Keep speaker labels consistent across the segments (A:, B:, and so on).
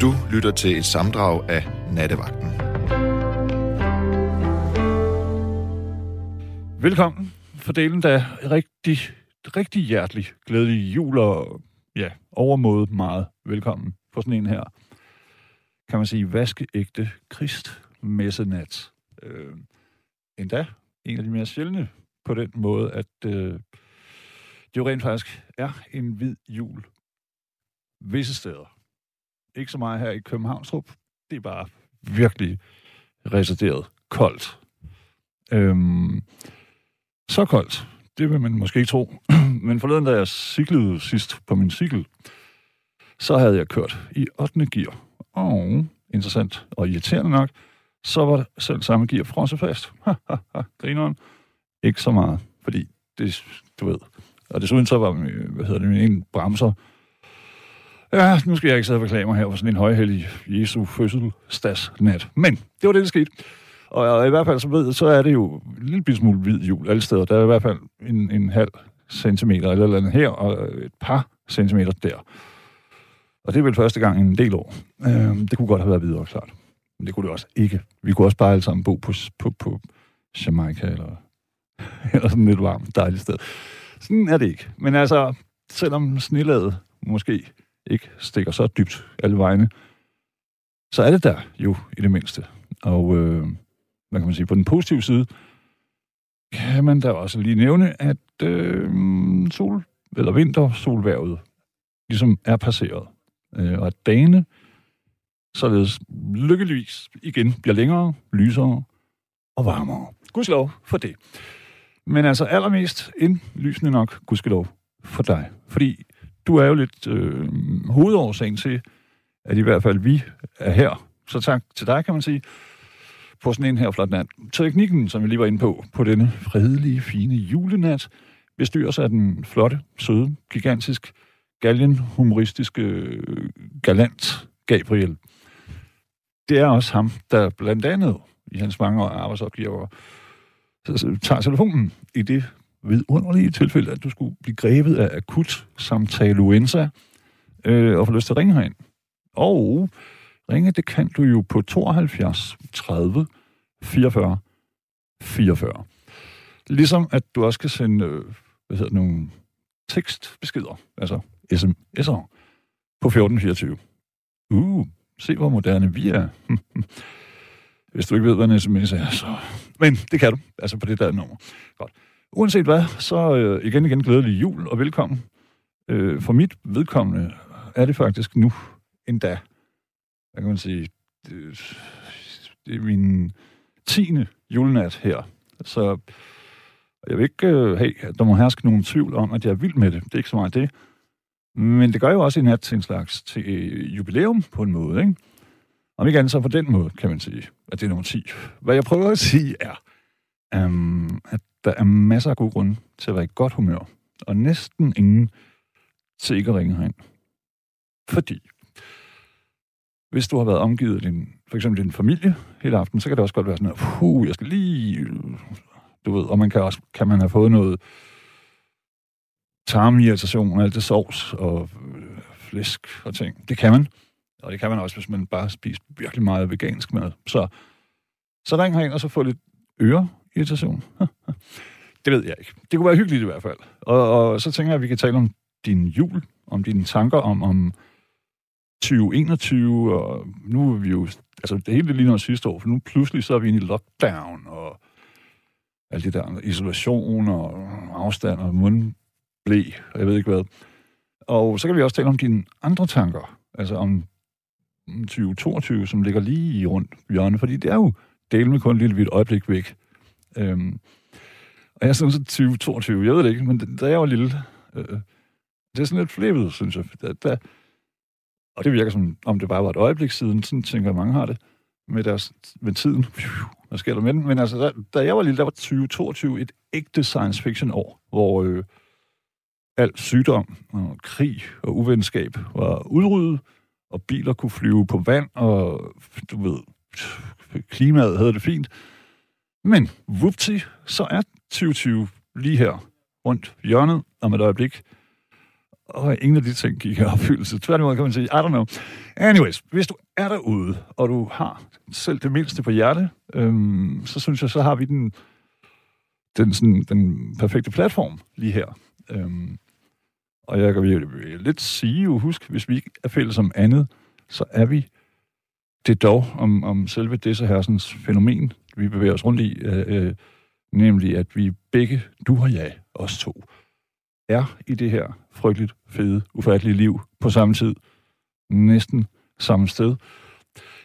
A: Du lytter til et samdrag af Nattevagten.
B: Velkommen for delen da rigtig, rigtig hjertelig glædelig jul og ja, overmåde meget velkommen på sådan en her, kan man sige, vaskeægte kristmessenat. Øh, endda en af de mere sjældne på den måde, at øh, det jo rent faktisk er en hvid jul visse steder. Ikke så meget her i Københavnstrup. Det er bare virkelig reserveret koldt. Øhm, så koldt, det vil man måske ikke tro. Men forleden, da jeg cyklede sidst på min cykel, så havde jeg kørt i 8. gear. Og interessant og irriterende nok, så var det selv samme gear frosset fast. Grineren. Ikke så meget, fordi det, du ved. Og desuden så var, hvad hedder det, en bremser. Ja, nu skal jeg ikke sidde og beklage mig her for sådan en højhellig Jesu fødselsdagsnat. Men det var det, der skete. Og i hvert fald så, ved, så er det jo en lille smule hvid jul alle steder. Der er i hvert fald en, en halv centimeter eller, eller andet her, og et par centimeter der. Og det er vel første gang i en del år. Øhm, det kunne godt have været videre, klart. Men det kunne det også ikke. Vi kunne også bare alle sammen bo på, på, på Jamaica, eller, eller sådan et lidt varmt, dejligt sted. Sådan er det ikke. Men altså, selvom snelaget måske ikke stikker så dybt alle vegne, så er det der jo i det mindste. Og øh, hvad kan man sige, på den positive side, kan man da også lige nævne, at øh, sol, eller vinter, solværvet ligesom er passeret. Øh, og at dagene således lykkeligvis igen bliver længere, lysere og varmere. Gudskelov for det. Men altså allermest indlysende nok, gudskelov for dig. Fordi du er jo lidt øh, hovedårsagen til, at i hvert fald vi er her. Så tak til dig, kan man sige, på sådan en her flot nat. Teknikken, som vi lige var inde på, på denne fredelige, fine julenat, bestyres af den flotte, søde, gigantisk, galgen, humoristiske, øh, galant Gabriel. Det er også ham, der blandt andet i hans mange arbejdsopgaver øh, tager telefonen i det vidunderlige tilfælde, at du skulle blive grebet af akut samtaluenza øh, og få lyst til at ringe herind. Og ringe, det kan du jo på 72 30 44 44. Ligesom at du også kan sende, øh, hvad hedder nogle tekstbeskeder, altså sms'er, på 1424. Uh, se hvor moderne vi er. Hvis du ikke ved, hvad en sms er, så... Men det kan du, altså på det der nummer. Godt. Uanset hvad, så øh, igen igen glædelig jul og velkommen. Øh, for mit vedkommende er det faktisk nu endda, hvad kan man sige, det, det er min tiende julenat her. Så jeg vil ikke øh, have, at der må herske nogen tvivl om, at jeg er vild med det. Det er ikke så meget det. Men det gør jo også i nat til en slags til øh, jubilæum på en måde, ikke? Om ikke andet så på den måde, kan man sige, at det er nummer 10. Hvad jeg prøver at sige er, um, at der er masser af gode grunde til at være i godt humør, og næsten ingen til ikke at ringe herind. Fordi, hvis du har været omgivet af din, for eksempel din familie hele aften, så kan det også godt være sådan, at jeg skal lige, du ved, og man kan også, kan man have fået noget tarmirritation, alt det sovs og øh, flæsk og ting. Det kan man. Og det kan man også, hvis man bare spiser virkelig meget vegansk mad. Så, så ring herind og så få lidt øre irritation. det ved jeg ikke. Det kunne være hyggeligt i hvert fald. Og, og så tænker jeg, at vi kan tale om din jul, om dine tanker om, om 2021, og nu er vi jo, altså det hele lige noget sidste år, for nu pludselig så er vi inde i lockdown, og alt det der isolation og afstand og mundblæ, og jeg ved ikke hvad. Og så kan vi også tale om dine andre tanker, altså om 2022, som ligger lige rundt hjørnet, fordi det er jo delen med kun et lille øjeblik væk. Øhm, og jeg så så 2022, jeg ved det ikke, men da jeg var lille, øh, øh, det er sådan lidt flippet, synes jeg. Da, da, og det virker som, om det bare var et øjeblik siden, sådan tænker jeg, mange har det, med, deres, med tiden. Hvad sker der med den? Men altså, da, da jeg var lille, der var 2022 et ægte science fiction år, hvor øh, al sygdom og krig og uvenskab var udryddet, og biler kunne flyve på vand, og du ved, klimaet havde det fint. Men, vupti, så er 2020 lige her rundt hjørnet om et øjeblik. Og ingen af de ting gik i opfyldelse. Tværtimod kan man sige, I don't know. Anyways, hvis du er derude, og du har selv det mindste på hjerte, øhm, så synes jeg, så har vi den, den, sådan, den perfekte platform lige her. Øhm, og jeg kan vil lidt sige, jo, husk, hvis vi ikke er fælles om andet, så er vi det dog om, om selve disse hersens fænomen, vi bevæger os rundt i, øh, øh, nemlig at vi begge, du og jeg, os to, er i det her frygteligt fede, ufattelige liv på samme tid. Næsten samme sted.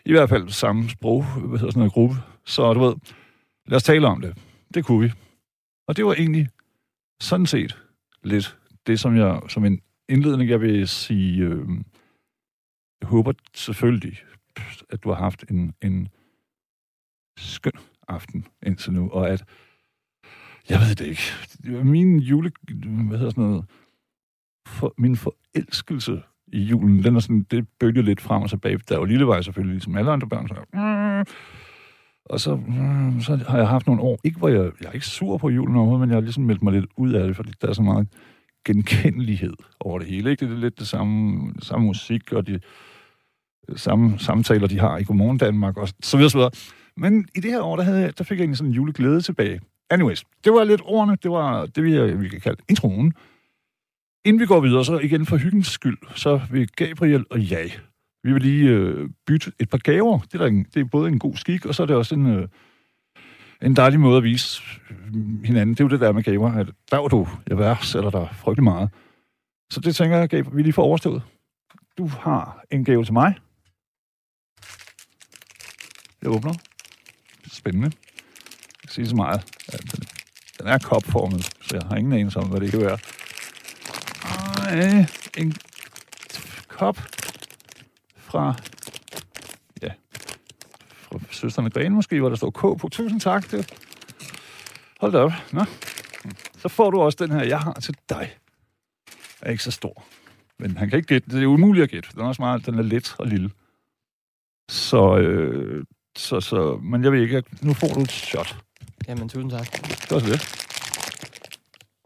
B: I hvert fald samme sprog, hvad hedder sådan noget, gruppe. Så du ved, lad os tale om det. Det kunne vi. Og det var egentlig sådan set lidt det, som jeg som en indledning, jeg vil sige, øh, jeg håber selvfølgelig, at du har haft en, en skøn aften indtil nu, og at, jeg ved det ikke, min jule, hvad hedder sådan noget, for, min forelskelse i julen, den er sådan, det bølger lidt frem og tilbage. Der var lille vej selvfølgelig, ligesom alle andre børn, så, mm, og så, mm, så har jeg haft nogle år, ikke hvor jeg, jeg er ikke sur på julen overhovedet, men jeg har ligesom meldt mig lidt ud af det, fordi der er så meget genkendelighed over det hele. Ikke? Det er lidt det samme, samme musik og de samme samtaler, de har i Godmorgen Danmark og så videre, så videre. Men i det her år, der, havde jeg, der fik jeg egentlig sådan en juleglæde tilbage. Anyways, det var lidt ordene, det var det, vi, vi kan kalde introen. Inden vi går videre, så igen for hyggens skyld, så vil Gabriel og jeg, vi vil lige øh, bytte et par gaver. Det er, der en, det er både en god skik, og så er det også en, øh, en dejlig måde at vise øh, hinanden. Det er jo det der med gaver, at der var du, jeg værdsætter dig frygtelig meget. Så det tænker jeg, Gabriel, vi lige får overstået. Du har en gave til mig. Jeg åbner. Spændende. Jeg kan sige så meget. Den, den er kopformet, så jeg har ingen anelse om, hvad det kan være. Ej, en kop fra, ja, fra søsterne Grene måske, hvor der står K på. Tusind tak. Det. Hold da op. Nå. Så får du også den her, jeg har til dig. Er ikke så stor. Men han kan ikke gætte. Det er umuligt at gætte. Den er også meget, den er let og lille. Så, øh, så, så, men jeg ved ikke, nu får du et shot.
C: Jamen, tusind tak.
B: Det var så det.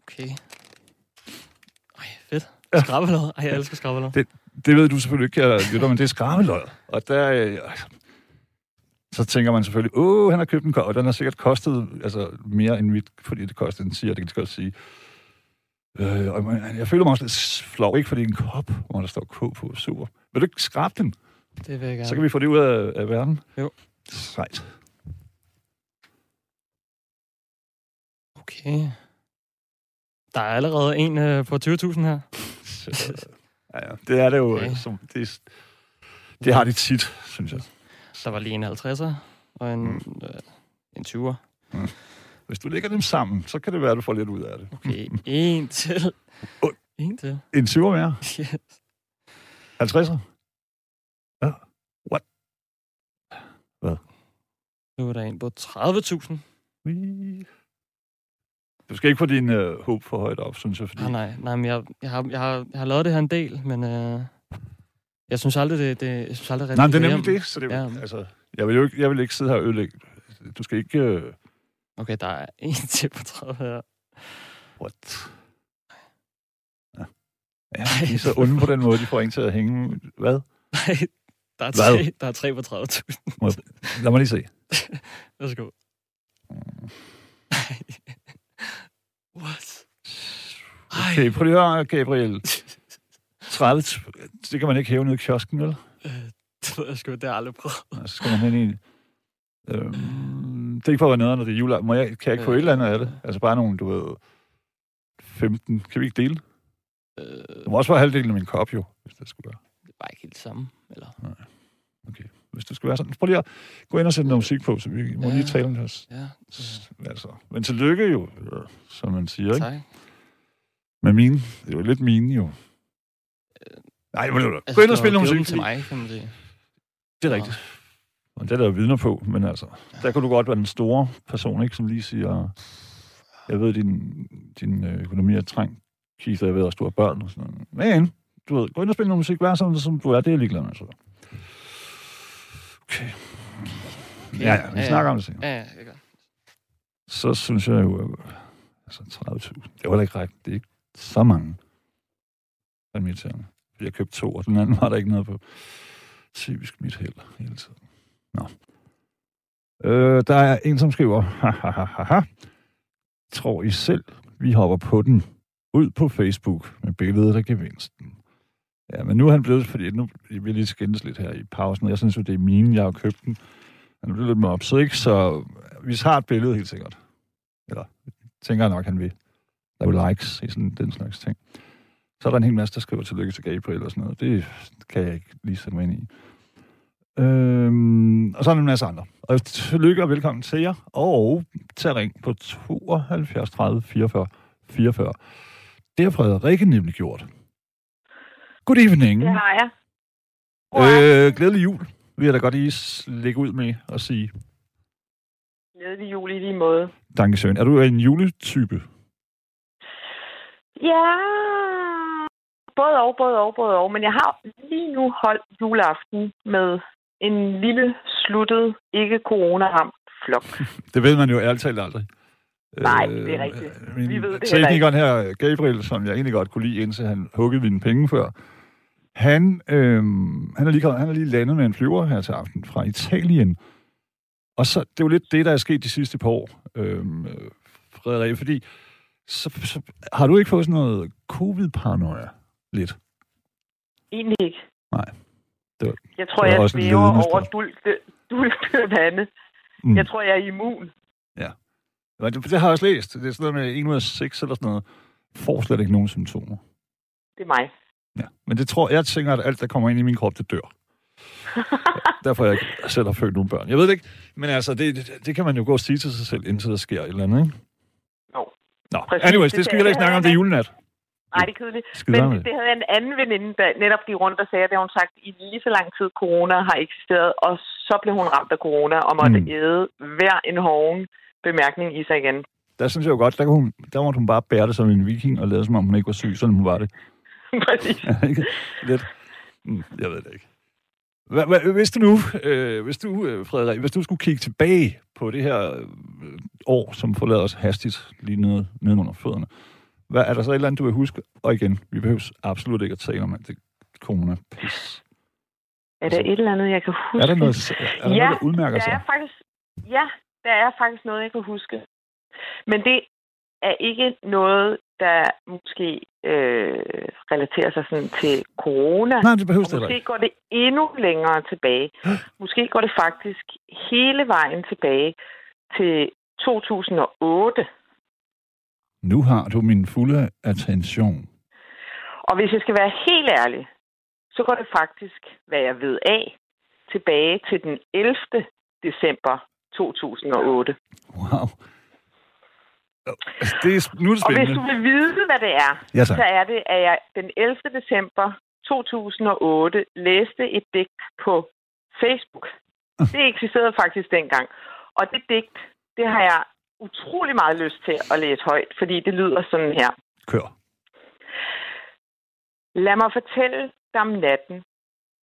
C: Okay. Ej, fedt. Ja. Skrabbelod. Ej, jeg elsker skrabbelod.
B: Det, det ved du selvfølgelig ikke, jeg lytter, men det er skrabelod. Og der, øh, så tænker man selvfølgelig, åh, han har købt en kop, og den har sikkert kostet altså, mere end mit, fordi det kostede en siger, det kan jeg godt sige. Øh, og man, jeg føler mig også lidt flov, ikke fordi en kop, hvor der står K på, super. Vil du ikke skrabe den?
C: Det vil jeg gerne.
B: Så kan vi få det ud af, af verden.
C: Jo.
B: Sejt.
C: Okay. Der er allerede en øh, på 20.000 her.
B: ja, ja, det er det jo.
C: Okay.
B: Som, det, det har de tit, synes jeg.
C: Der var lige en 50'er og en,
B: Mm.
C: mm. øh, en 20'er.
B: Hvis du lægger dem sammen, så kan det være, at du får lidt ud af det.
C: Okay, en til. En til.
B: En 20 mere?
C: Yes.
B: 50'er? Ja. What?
C: Nu er der en på 30.000.
B: Du skal ikke få din øh, håb for højt op, synes jeg, fordi...
C: Nej, nej, nej, men jeg, jeg, har, jeg, har, jeg har lavet det her en del, men øh, jeg synes aldrig, det, det jeg synes aldrig
B: Nej, men det er nemlig det, så det
C: Ja.
B: altså, jeg vil jo ikke, jeg vil ikke sidde her og ødelægge. Du skal ikke... Øh,
C: Okay, der er en til på 30 her.
B: what? Ja. ja, de er så onde på den måde, de får en til at hænge... Hvad?
C: Nej, der er
B: Hvad?
C: tre, der er tre på 30.000.
B: Må jeg, lad mig lige se.
C: Værsgo. Nej. What?
B: Okay, prøv lige at høre, Gabriel. 30, det kan man ikke hæve ned i kiosken, vel?
C: Øh, det ved jeg sgu, det har jeg aldrig prøvet.
B: Nej, så skal man hen i... Øhm, det er ikke for at være nederen, når det er jule. Må jeg, kan jeg ikke få et eller andet af det? Altså bare nogle, du ved... 15. Kan vi ikke dele?
C: Øh,
B: Det må også være halvdelen af min kop, jo, hvis det skulle være.
C: det var ikke helt samme. Eller?
B: Okay. Hvis det skulle være sådan. Prøv lige at gå ind og sætte noget musik på, så vi må
C: Ja.
B: lige tale om det her.
C: Ja,
B: Altså, men tillykke jo, øh, som man siger, ikke?
C: tak.
B: Med mine. Det er jo lidt mine, jo. Nej, må du gå ind og
C: Altså, du har
B: noget musik.
C: til mig, kan man sige.
B: Det er rigtigt. Og det er der jo vidner på, men altså, der kunne du godt være den store person, ikke, som lige siger, jeg ved, din, din øh, økonomi er trængt, Keith, jeg ved også, du har børn og sådan noget. Men, du ved, gå ind og spille noget musik, vær sådan, som du er, det er ligeglad med, så. Okay. Ja, ja, vi snakker om det senere.
C: Ja, ja, jeg gør.
B: Så synes jeg jo, altså 30.000, det var da ikke rigtigt, det er ikke så mange. irriterende. Jeg købte to, og den anden var der ikke noget på. Typisk mit held hele tiden. Nå. Øh, der er en, som skriver, ha. Tror I selv, vi hopper på den ud på Facebook med billedet af gevinsten? Ja, men nu er han blevet, fordi nu vi vil lige skændes lidt her i pausen, jeg synes jo, det er mine, jeg har købt den. Han er lidt med så ikke? Så vi har et billede helt sikkert. Eller tænker jeg nok, han vil lave likes i sådan den slags ting. Så er der en hel masse, der skriver tillykke til Gabriel og sådan noget. Det kan jeg ikke lige sætte mig ind i. Øhm, og så er der en masse andre. Og tillykke og velkommen til jer. Og til ring på 72 30 44 44. Det har Frederikke nemlig gjort. Good evening.
D: Det har jeg.
B: Øh, glædelig jul, vil jeg da godt lige lægge ud med at sige.
D: Glædelig jul i lige måde.
B: Dankesøn. Er du en juletype?
D: Ja, både og, både og, både og. Men jeg har lige nu holdt juleaften med en lille, sluttet, ikke corona-ramt flok.
B: det ved man jo ærligt talt aldrig.
D: Nej, det er rigtigt.
B: Øh, min
D: Vi ved det
B: teknikeren her, Gabriel, som jeg egentlig godt kunne lide, indtil han huggede mine penge før, han, øh, han, er lige, han er lige landet med en flyver her til aften fra Italien. Og så, det er jo lidt det, der er sket de sidste par år, øh, Frederik, fordi så, så, har du ikke fået sådan noget covid-paranoia lidt?
D: Egentlig ikke.
B: Nej. Det var,
D: jeg tror, jeg svæver over dulte, dulte vande.
B: Mm.
D: Jeg tror, jeg er immun.
B: Ja, det, det har jeg også læst. Det er sådan noget med 1 ud af 6 eller sådan noget. Får slet ikke nogen symptomer.
D: Det er mig.
B: Ja. Men det tror jeg tænker, at alt, der kommer ind i min krop, det dør. Derfor jeg ikke selv har født nogle børn. Jeg ved det ikke, men altså, det, det, det kan man jo gå og sige til sig selv, indtil der sker et eller andet, ikke?
D: Jo.
B: Nå,
D: Præcis,
B: anyways,
D: det
B: det skal vi heller ikke snakke om, det er julenat.
D: Nej, det er kedeligt. Men
B: det.
D: det havde en anden veninde, der netop gik rundt og sagde, at det har hun sagt, i lige så lang tid corona har eksisteret, og så blev hun ramt af corona og måtte
B: mm.
D: æde hver en hoven bemærkning i sig igen.
B: Der synes jeg jo godt, der, kunne hun, der måtte hun bare bære det som en viking og lade som om hun ikke var syg, selvom hun var det.
D: Præcis.
B: Lidt. Mm, jeg ved det ikke. Hvis du nu, øh, hvis du, øh, Frederik, hvis du skulle kigge tilbage på det her øh, år, som forlader os hastigt lige nede, nede under fødderne, hvad, er der så et eller andet, du vil huske? Og igen, vi behøver absolut ikke at tale om, at det er corona-pis.
D: Er der et eller andet, jeg kan huske?
B: Er der noget, er der
D: Ja,
B: noget der udmærker
D: der
B: sig?
D: er faktisk, ja, der er faktisk noget, jeg kan huske. Men det er ikke noget, der måske øh, relaterer sig sådan til corona.
B: Nej, det behøver det
D: måske går det endnu længere tilbage. Måske går det faktisk hele vejen tilbage til 2008.
B: Nu har du min fulde attention.
D: Og hvis jeg skal være helt ærlig, så går det faktisk, hvad jeg ved af, tilbage til den 11. december 2008.
B: Wow. Altså, det er, nu er det
D: Og hvis
B: spændende.
D: du vil vide, hvad det er,
B: Ja, tak.
D: så er det, at jeg den 11. december 2008 læste et digt på Facebook. Det eksisterede faktisk dengang. Og det digt, det har jeg utrolig meget lyst til at læse højt, fordi det lyder sådan her.
B: Kør.
D: Lad mig fortælle dig om natten,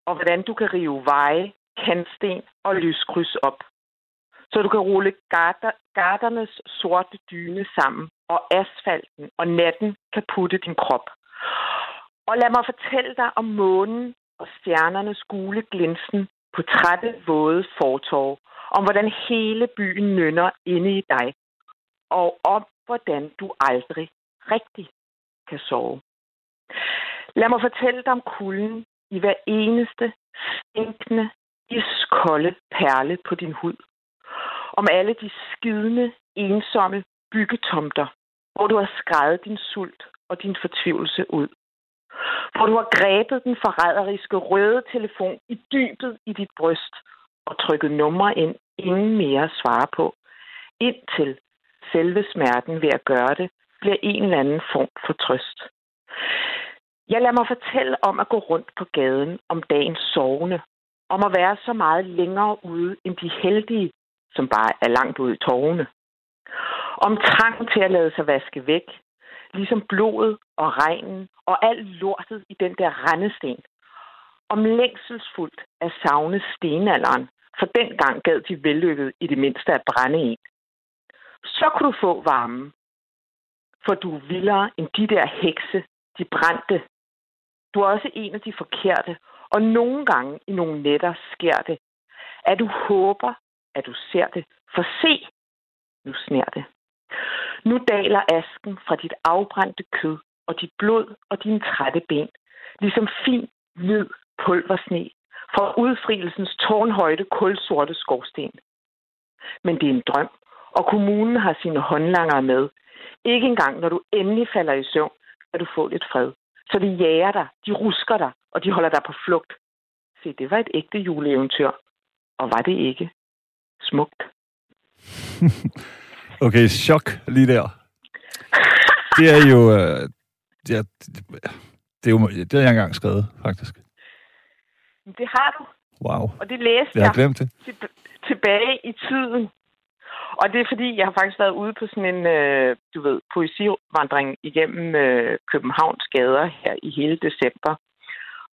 D: og hvordan du kan rive veje, kantsten og lyskryds op. Så du kan rulle garter, Gardernes sorte dyne sammen, og asfalten og natten kan putte din krop. Og lad mig fortælle dig om månen og stjernernes gule glinsen på trætte, våde fortorv, Om hvordan hele byen nynner inde i dig. Og om hvordan du aldrig rigtig kan sove. Lad mig fortælle dig om kulden i hver eneste stinkende, iskolde perle på din hud. Om alle de skidende, ensomme byggetomter, hvor du har skrevet din sult og din fortvivlelse ud. Hvor du har grebet den forræderiske røde telefon i dybet i dit bryst og trykket numre ind, ingen mere svarer på, indtil selve smerten ved at gøre det bliver en eller anden form for trøst. Jeg lader mig fortælle om at gå rundt på gaden om dagens sovende, om at være så meget længere ude end de heldige, som bare er langt ud i tårne. Om trangen til at lade sig vaske væk, ligesom blodet og regnen og alt lortet i den der rendesten. Om længselsfuldt at savne stenalderen, for dengang gad de vellykket i det mindste at brænde en. Så kunne du få varmen, for du er vildere end de der hekse, de brændte Du er også en af de forkerte. Og nogle gange i nogle nætter sker det, at du håber, at du ser det. For se, nu sner det. Nu daler asken fra dit afbrændte kød og dit blod og dine trætte ben, ligesom fin, hvid pulversne fra udfrielsens tårnhøjde kulsorte skorsten. Men det er en drøm, og kommunen har sine håndlangere med. Ikke engang, når du endelig falder i søvn, kan du få lidt fred. Så de jager dig, de rusker dig, og de holder dig på flugt. Se, det var et ægte juleeventyr. Og var det ikke smukt?
B: okay, chok lige der. Det er jo... Øh, det, er, det, er jo det har jeg engang skrevet, faktisk.
D: Det har du.
B: Wow.
D: Og det læste
B: jeg. har glemt det.
D: Til, tilbage i tiden. Og det er fordi, jeg har faktisk været ude på sådan en, øh, du ved, poesivandring igennem øh, Københavns gader her i hele december.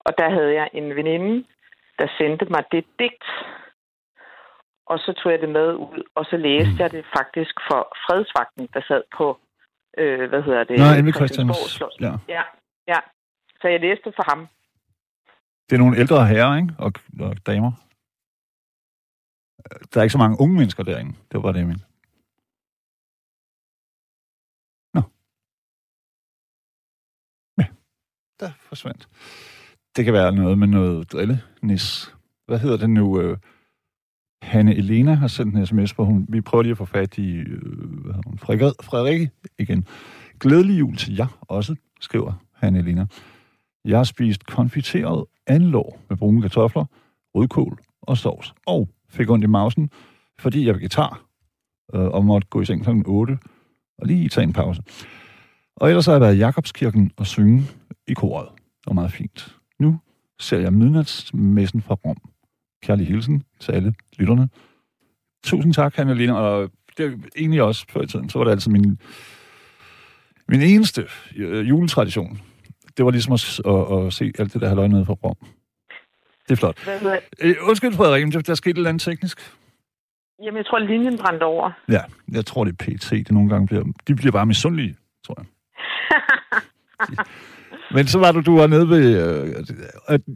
D: Og der havde jeg en veninde, der sendte mig det digt. Og så tog jeg det med ud, og så læste mm. jeg det faktisk for fredsvagten, der sad på, øh, hvad hedder det?
B: Nå, Christians.
D: Ja. ja. Ja, så jeg læste for ham.
B: Det er nogle ældre herrer, ikke? Og, og damer. Der er ikke så mange unge mennesker derinde. Det var bare det, jeg mente. Nå. Ja, der forsvandt. Det kan være noget med noget drillenis. Hvad hedder det nu? Øh, Hanne Elena har sendt en sms hvor hun, vi prøver lige at få fat i øh, hun, Frederik igen. Glædelig jul til jer også, skriver Hanne Elena. Jeg har spist konfiteret anlår med brune kartofler, rødkål og sovs, og fik ondt i mausen, fordi jeg er vegetar, øh, og måtte gå i seng kl. 8 og lige tage en pause. Og ellers har jeg været i Jakobskirken og synge i koret. Det var meget fint. Nu ser jeg midnatsmessen fra Rom. Kærlig hilsen til alle lytterne. Tusind tak, Hanne Lene, og det er egentlig også før i tiden, så var det altså min, min eneste øh, juletradition. Det var ligesom at, at, at se alt det der halvøj nede fra Rom. Det er flot. Øh, undskyld, Frederik, der er sket et eller andet teknisk.
D: Jamen, jeg tror, linjen brændte over.
B: Ja, jeg tror, det er PT. Det nogle gange bliver, de bliver bare misundelige, tror jeg. Men så var du, du var nede ved... Øh,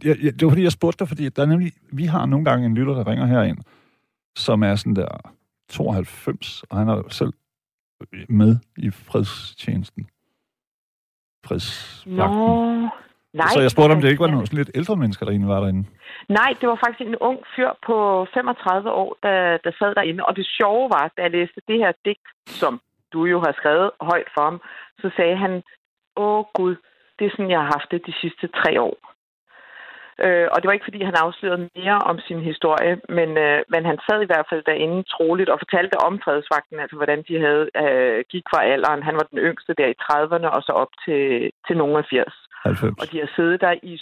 B: jeg, jeg, det var fordi, jeg spurgte dig, fordi der er nemlig, vi har nogle gange en lytter, der ringer herind, som er sådan der 92, og han er selv med i fredstjenesten. Fredsvagten.
D: Nå, nej.
B: Så jeg spurgte, om det ikke var nogle sådan lidt ældre mennesker, der egentlig var derinde.
D: Nej, det var faktisk en ung fyr på 35 år, der, der sad derinde. Og det sjove var, da jeg læste det her digt, som du jo har skrevet højt for ham, så sagde han, åh gud, det er sådan, jeg har haft det de sidste tre år. Øh, og det var ikke, fordi han afslørede mere om sin historie, men, øh, men han sad i hvert fald derinde troligt og fortalte om fredsvagten, altså hvordan de havde øh, gik fra alderen. Han var den yngste der i 30'erne og så op til, til nogle af 80.
B: 90.
D: Og de har siddet der i,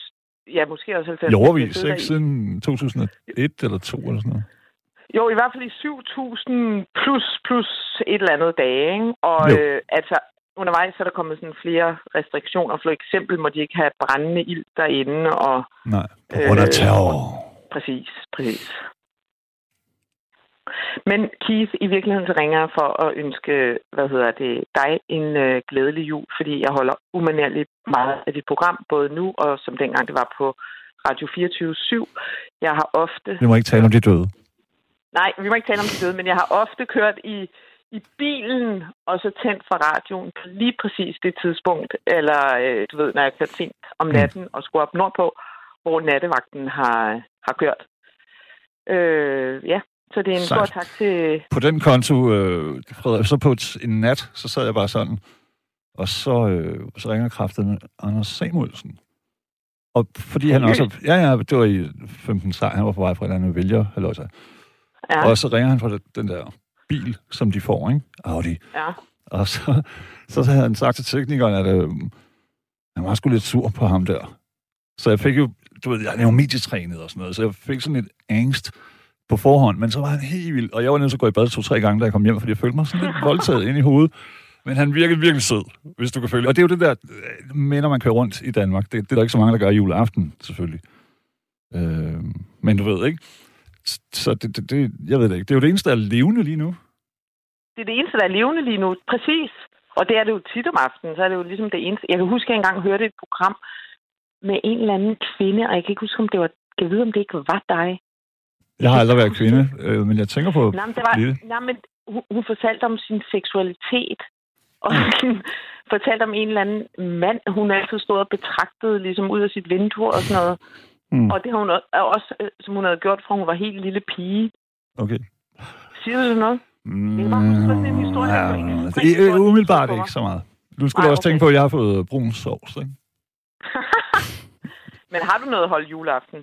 D: ja, måske også 90.
B: I overvis, ikke? Siden 2001 eller 2 eller sådan noget.
D: Jo, i hvert fald i 7.000 plus, plus et eller andet dage, ikke? Og øh, altså, undervejs er der kommet sådan flere restriktioner. For eksempel må de ikke have brændende ild derinde. Og,
B: Nej, på grund af øh, terror.
D: Præcis, præcis. Men Keith, i virkeligheden så ringer jeg for at ønske, hvad hedder det, dig en øh, glædelig jul, fordi jeg holder umanerligt meget af dit program, både nu og som dengang det var på Radio 24-7. Jeg har ofte...
B: Vi må ikke tale om de døde.
D: Nej, vi må ikke tale om de døde, men jeg har ofte kørt i i bilen, og så tændt for radioen på lige præcis det tidspunkt, eller øh, du ved, når jeg kørt sent om mm. natten og skulle op nordpå, hvor nattevagten har, har kørt. Øh, ja, så det er en Sejt. stor tak til...
B: På den konto, øh, Frederik, så på en nat, så sad jeg bare sådan, og så, øh, så ringer kraften Anders Samuelsen. Og fordi han også... Ja, ja, det var i 15 sejr, han var på vej fra et andet vælger, eller Ja. Og så ringer han fra den der bil, som de får, ikke? Audi.
D: Ja.
B: Og så, så havde han sagt til teknikeren, at øh, han var sgu lidt sur på ham der. Så jeg fik jo, du ved, jeg er jo medietrænet og sådan noget, så jeg fik sådan lidt angst på forhånd, men så var han helt vild, og jeg var nødt til at gå i bad to-tre gange, da jeg kom hjem, fordi jeg følte mig sådan lidt voldtaget ind i hovedet. Men han virkede virkelig sød, hvis du kan følge. Og det er jo det der øh, når man kører rundt i Danmark. Det, det er der ikke så mange, der gør juleaften, selvfølgelig. Øh, men du ved, ikke? Så det, det, det, jeg ved det ikke. Det er jo det eneste, der er levende lige nu.
D: Det er det eneste, der er levende lige nu. Præcis. Og det er det jo tit om aftenen. Så er det jo ligesom det eneste. Jeg kan huske, at jeg engang hørte et program, med en eller anden kvinde, og jeg kan ikke huske, om det var... Kan vide, om det ikke var dig?
B: Jeg har aldrig været kvinde, øh, men jeg tænker på...
D: Nej, men, det var, nej, men hun, hun fortalte om sin seksualitet, og sin, fortalte om en eller anden mand, hun altid stod og betragtede ligesom ud af sit vindue og sådan noget.
B: Mm.
D: Og det har hun også, øh, som hun havde gjort, fra hun var helt lille pige.
B: Okay.
D: Siger du det noget?
B: Mm,
D: Det er bare sådan en historie,
B: ja,
D: er
B: det
D: historie,
B: er
D: der
B: umiddelbart ikke så meget. Du skulle
D: Nej,
B: også
D: okay.
B: tænke på, at jeg har fået brun sovs, ikke?
D: Men har du noget holdt juleaften?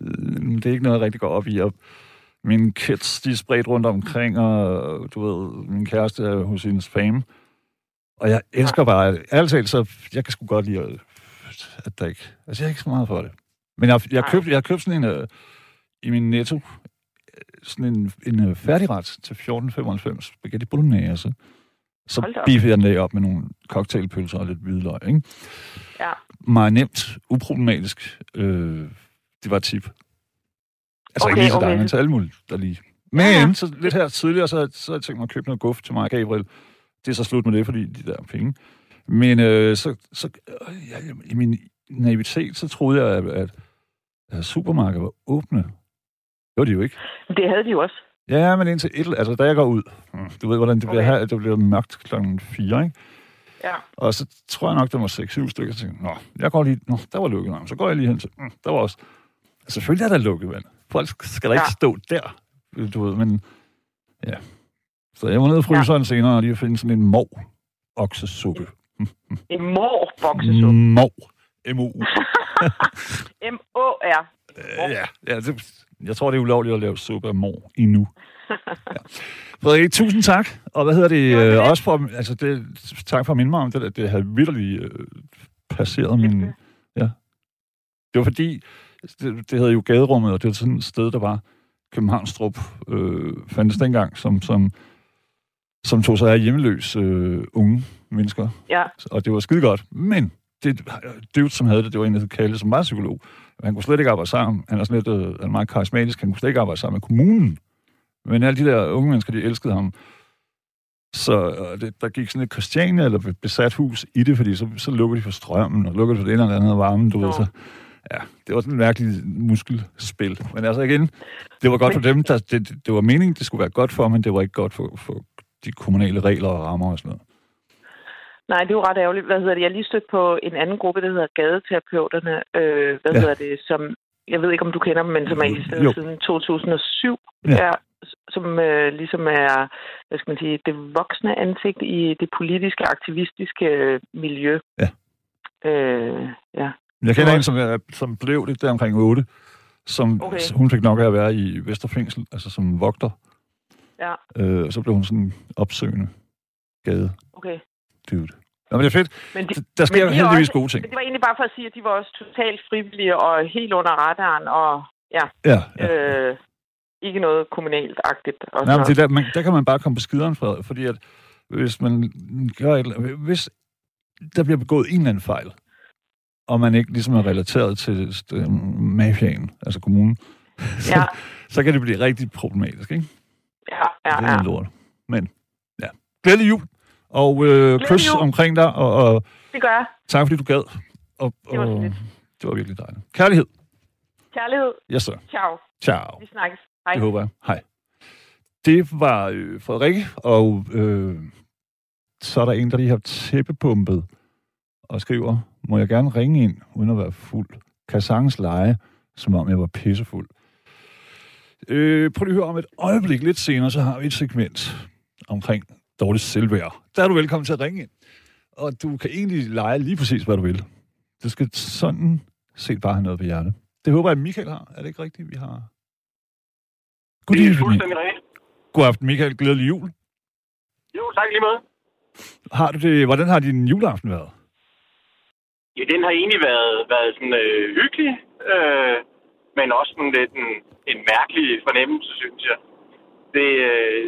B: Øh, Det er ikke noget, jeg rigtig går op i. Og mine kids, de er spredt rundt omkring, og du ved, min kæreste er hos hendes fame. Og jeg elsker bare, ærligt talt, så jeg kan sgu godt lide, at, at der ikke... Altså, jeg er ikke så meget for det. Men jeg, jeg, købte, jeg købte sådan en, uh, i min netto, øh, sådan en, en uh, færdigret til 14,95 spaghetti bolognese. Så beefede jeg den af op med nogle cocktailpølser og lidt hvidløg, ikke?
D: Ja.
B: Meget nemt, uproblematisk. Øh, det var et tip. Altså
D: Okay,
B: ikke lige til dig,
D: okay.
B: men til alle mulige, der lige... Men
D: Ja, ja.
B: så lidt her tidligere, så, så jeg tænkt mig at købe noget guf til mig og Gabriel. Det er så slut med det, fordi de der penge. Men øh, så, så øh, ja, i min naivitet, så troede jeg, at, at, supermarkedet var åbne. Det var de jo ikke.
D: Det havde de jo også.
B: Ja, men indtil et, altså da jeg går ud, mm, du ved, hvordan det bliver
D: Okay.
B: her, det bliver mørkt klokken 4, ikke?
D: Ja.
B: Og så tror jeg nok, der var 6-7 stykker, så tænkte, nå, jeg går lige, nå, der var lukket, så går jeg lige hen til, mm, der var også, selvfølgelig er der lukket, mand. Folk skal da ikke
D: Ja.
B: stå der, du ved, men ja. Så jeg var nede i fryseren ja. senere, og lige finde sådan en mov oksesuppe.
D: En mor boksesuppe.
B: Mov. M-O.
D: M-O-R.
B: Øh, ja, ja det, jeg tror, det er ulovligt at lave suppe af mor endnu. Ja. Frederik, tusind tak. Og hvad hedder det?
D: Det var
B: Øh, også for, altså det, tak for at minde mig om det, der, det havde virkelig øh, passeret min... Ja. Det var fordi, det, det hedder jo gaderummet, og det var sådan et sted, der var Københavnstrup, øh, fandtes dengang, som, som, som tog sig af hjemmeløse øh, unge mennesker.
D: Ja.
B: Og det var skide godt. Men det dude, som havde det, det var en, der Kalle, som var psykolog. Han kunne slet ikke arbejde sammen. Han er sådan lidt øh, han er meget karismatisk. Han kunne slet ikke arbejde sammen med kommunen. Men alle de der unge mennesker, de elskede ham. Så øh, det, der gik sådan et Christiania eller besat hus i det, fordi så, så lukkede de for strømmen, og lukkede for det ene eller andet varmen, du
D: Nå.
B: ved. Så, ja, det var sådan et mærkeligt muskelspil. Men altså igen, det var godt for dem. Der, det, det, det var meningen, det skulle være godt for, men det var ikke godt for, for de kommunale regler og rammer og sådan noget.
D: Nej, det er jo ret ærgerligt. Hvad hedder det? Jeg er lige stødt på en anden gruppe, der hedder Gadeterapeuterne. Øh, hvad
B: Ja.
D: hedder det? Som, jeg ved ikke, om du kender dem, men som er eksisteret siden 2007.
B: Ja.
D: Ja. som øh, ligesom er, hvad skal man sige, det voksne ansigt i det politiske, aktivistiske øh, miljø.
B: Ja.
D: Øh, ja.
B: Jeg kender en, som, er, som blev det der omkring 8, som
D: Okay.
B: hun fik nok af at være i Vesterfængsel, altså som vogter.
D: Ja,
B: Øh, og så blev hun sådan opsøgende gade
D: okay.
B: Dude. Nå, men det er fedt.
D: Men de,
B: Der sker
D: Men de
B: heldigvis
D: også-
B: gode ting.
D: det var egentlig bare for at sige, at de var også totalt frivillige og helt under radaren, og ja,
B: Ja, ja.
D: øh, ikke noget kommunalt-agtigt. Og
B: Nej, men det der, man, der kan man bare komme på skideren fra, fordi at hvis man gør et, hvis der bliver begået en eller anden fejl, og man ikke ligesom er relateret til øh, mafiaen, altså kommunen, så,
D: Ja.
B: så kan det blive rigtig problematisk, ikke?
D: Ja, ja,
B: det er
D: ja.
B: lort. Men, ja. Glædelig jul, og øh, kys omkring dig, og, og
D: Det gør jeg.
B: tak fordi du gad. Og,
D: Det var så
B: og,
D: lidt.
B: det var virkelig dejligt. Kærlighed.
D: Kærlighed.
B: Yes, sir.
D: Ciao.
B: Ciao.
D: Vi snakkes. Hej.
B: Det håber jeg. Hej. Det var øh, Frederikke, og øh, så er der en, der lige har tæppepumpet og skriver, må jeg gerne ringe ind, uden at være fuld? Kan sagtens lege, som om jeg var pissefuld? Øh, prøv lige at høre om et øjeblik lidt senere, så har vi et segment omkring dårligt selvværd. Der er du velkommen til at ringe ind. Og du kan egentlig lege lige præcis, hvad du vil. Du skal sådan set bare have noget på hjertet. Det håber jeg, Michael har. Er det ikke rigtigt, vi har? God
E: Det er fuldstændig rigtigt.
B: God aften, Michael. Glædelig jul.
E: Jo, tak lige med.
B: Har du det, hvordan har din juleaften været?
E: Ja, den har egentlig været, været sådan øh, hyggelig, øh, men også sådan lidt en, en mærkelig fornemmelse, synes jeg. Det, øh,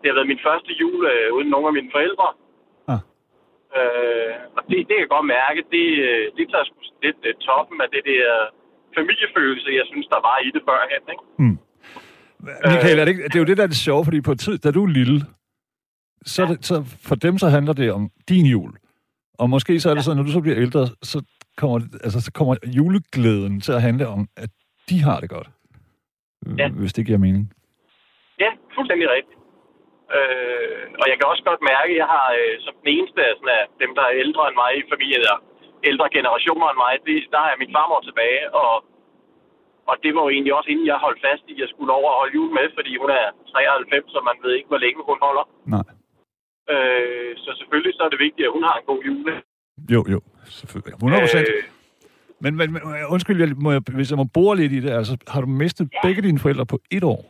E: det har været min første jul øh, uden nogen af mine forældre.
B: Ah.
E: Øh, og det, det kan jeg godt mærke, det, øh, det tager sgu lidt øh, toppen af det der familiefølelse, jeg synes, der var i det førhen. Ikke?
B: Michael, er det, ikke, det er jo det, der er det sjove, fordi på tid, da du er lille, så, er det, så for dem så handler det om din jul. Og måske så er det sådan, når du så bliver ældre, så kommer, altså, så kommer juleglæden til at handle om, at de har det godt.
E: Ja.
B: Hvis det giver mening.
E: Ja, fuldstændig rigtigt. Øh, og jeg kan også godt mærke, at jeg har øh, som den eneste af, sådan, af dem, der er ældre end mig i familien, eller ældre generationer end mig, det, der har jeg min farmor tilbage, og, og det var jo egentlig også inden jeg holdt fast i, at jeg skulle over og holde jul med, fordi hun er 93, så man ved ikke, hvor længe hun holder.
B: Nej.
E: Øh, så selvfølgelig så er det vigtigt, at hun har en god jul.
B: Jo, jo. Selvfølgelig. 100 procent.
E: Øh,
B: Men, men, men undskyld, jeg, må jeg, hvis jeg må bore lidt i det, altså, har du mistet ja. begge dine forældre på et år?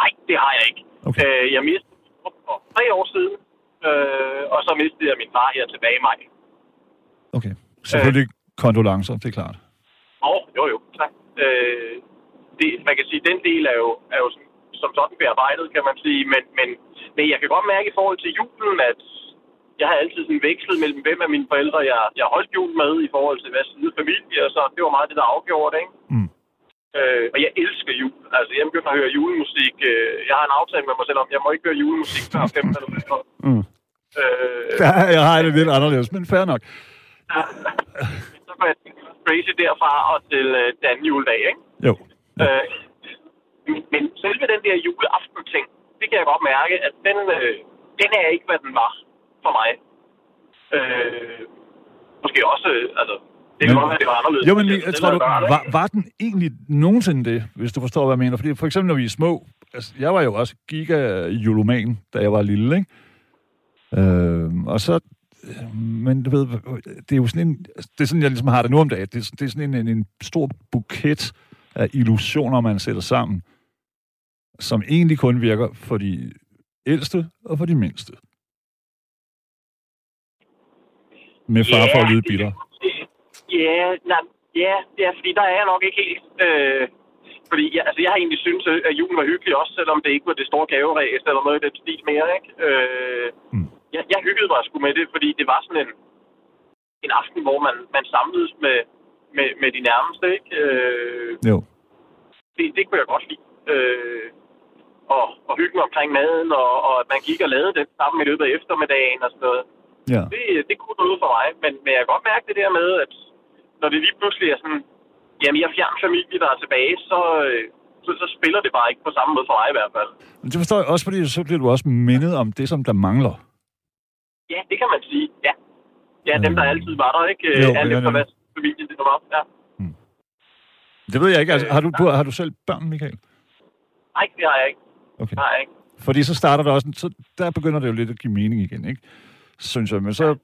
E: nej, det har jeg ikke.
B: Okay.
E: Øh, jeg mistede for, tre år siden, øh, og så mistede jeg min far her tilbage i maj.
B: Okay. Selvfølgelig kondolencer, det er klart.
E: Og, jo, jo, tak. Øh, det, man kan sige, den del er jo, er jo som, som sådan bearbejdet, kan man sige. Men, men, men jeg kan godt mærke i forhold til julen, at jeg har altid sådan vekslet mellem, hvem af mine forældre, jeg, jeg holdt jul med i forhold til hvad side familie, og så det var meget det, der afgjorde det, ikke?
B: Mm.
E: Øh, og jeg elsker jul. Altså, jeg begynder at høre julemusik. Øh, jeg har en aftale med mig selv om, jeg må ikke høre julemusik før 15 eller mindre.
B: Mm.
E: Øh,
B: Ja, jeg har det lidt anderledes, men fair nok.
E: så går jeg crazy derfra og til øh, den anden juledag, ikke?
B: Jo.
E: Øh, men- men selve den der juleaften-ting, det kan jeg godt mærke, at den, øh, den er ikke, hvad den var for mig. Øh, måske også, øh, altså, det kan
B: Men-
E: godt være, det var anderledes.
B: Jo, men jeg, tror, du, var, var den egentlig nogensinde det, hvis du forstår, hvad jeg mener? Fordi for eksempel, når vi er små, altså, jeg var jo også giga-juloman, da jeg var lille, ikke? Øh, og så, øh, men du ved, det er jo sådan en, altså, det er sådan, jeg ligesom har det nu om dagen, det er, det er sådan en, en, en stor buket af illusioner, man sætter sammen, som egentlig kun virker for de ældste og for de mindste. Med far for at lyde bitter.
E: Ja, nej, ja, ja, fordi der er jeg nok ikke helt... Øh, fordi jeg, altså, jeg har egentlig syntes, at julen var hyggelig også, selvom det ikke var det store gaveræs eller noget i den stil mere, ikke? Øh,
B: Mm.
E: jeg, jeg hyggede mig sgu med det, fordi det var sådan en, en aften, hvor man, man samledes med, med, med de nærmeste, ikke? Øh,
B: Jo.
E: det, det kunne jeg godt lide. Øh, og, og hyggen omkring maden, og, og at man gik og lavede det sammen i løbet af eftermiddagen og sådan noget
B: Ja.
E: det, det kunne noget for mig. Men, men jeg kan godt mærke det der med, at når det lige pludselig er sådan, jamen jeg fjern familie, der er tilbage, så, øh, så, så spiller det bare ikke på samme måde for mig i hvert fald.
B: Men det forstår jeg også, fordi så bliver du også mindet om det, som der mangler.
E: Ja, det kan man sige, ja. Ja, dem der
B: Øh,
E: altid var der, ikke?
B: jo,
E: Alt efter hvad familie det var. Ja.
B: Det ved jeg ikke. Altså, har, du, har du selv børn, Michael?
E: Nej, det har jeg ikke.
B: Okay.
E: Det har jeg ikke.
B: Fordi så starter der også, en- så der begynder det jo lidt at give mening igen, ikke? Synes jeg. Men så,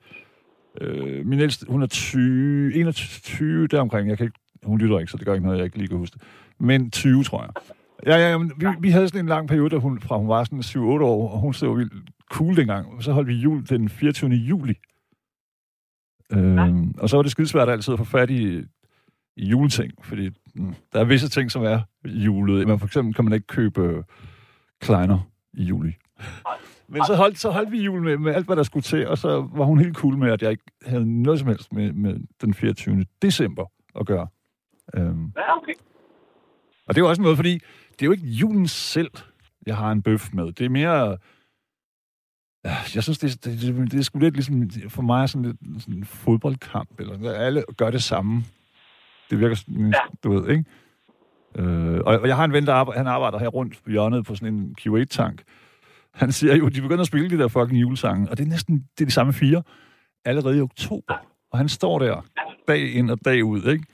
B: øh, min ældste, hun er 20, 21 deromkring. Jeg kan ikke, hun lytter ikke, så det gør ikke noget, jeg ikke lige kan huske det. Men 20, tror jeg. Ja, ja, men vi, vi havde sådan en lang periode, da hun, fra hun var sådan 7-8 år, og hun så jo cool dengang. Og så holdt vi jul den 24. juli. Øhm, og så var det skidesvært altid at få fat i, i juleting, fordi mm, der er visse ting, som er julet. Men for eksempel kan man ikke købe øh, kleiner i juli. Men så holdt, så holdt vi jul med, med alt, hvad der skulle til, og så var hun helt cool med, at jeg ikke havde noget som helst med, med den 24. december at gøre. Øhm,
E: Ja, okay.
B: og det er jo også noget, fordi det er jo ikke julen selv, jeg har en bøf med. Det er mere... Ja, Jeg synes, det, det, det, det er sgu lidt ligesom, for mig sådan lidt sådan en fodboldkamp, eller alle gør det samme. Det virker sådan,
E: Ja.
B: du ved, ikke? Øh, og og jeg har en ven, der arbejder, han arbejder her rundt på hjørnet på sådan en Q8-tank. Han siger jo, de begynder at spille de der fucking julesange, og det er næsten det er de samme fire, allerede i oktober. Og han står der dag ind og dag ud, ikke?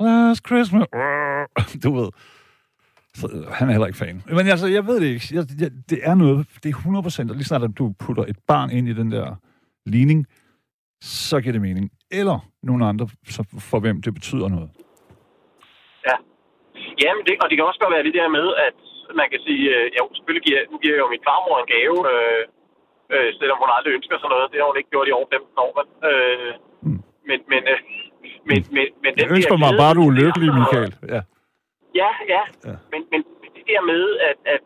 B: Last Christmas. Du ved. Så, øh, han er heller ikke fan. Men altså, jeg ved det ikke. Jeg, jeg, det er noget, det er 100 procent. Lige snart, at du putter et barn ind i den der ligning, så giver det mening. Eller nogle andre, så for hvem det betyder noget. Ja.
E: Jamen, det, og det kan også godt være det der med, at man kan sige, øh, jo, selvfølgelig giver, nu giver jeg jo min farmor en gave, øh, øh, selvom hun aldrig ønsker sådan noget. Det har hun ikke gjort i over 15 år, men, øh,
B: Mm.
E: men, men, øh, men, men, men den
B: Jeg ønsker mig
E: glæde,
B: bare, du er
E: det
B: lykkelig, Michael. Ja.
E: Ja, ja,
B: Ja.
E: ja. Men, men det der med, at, at,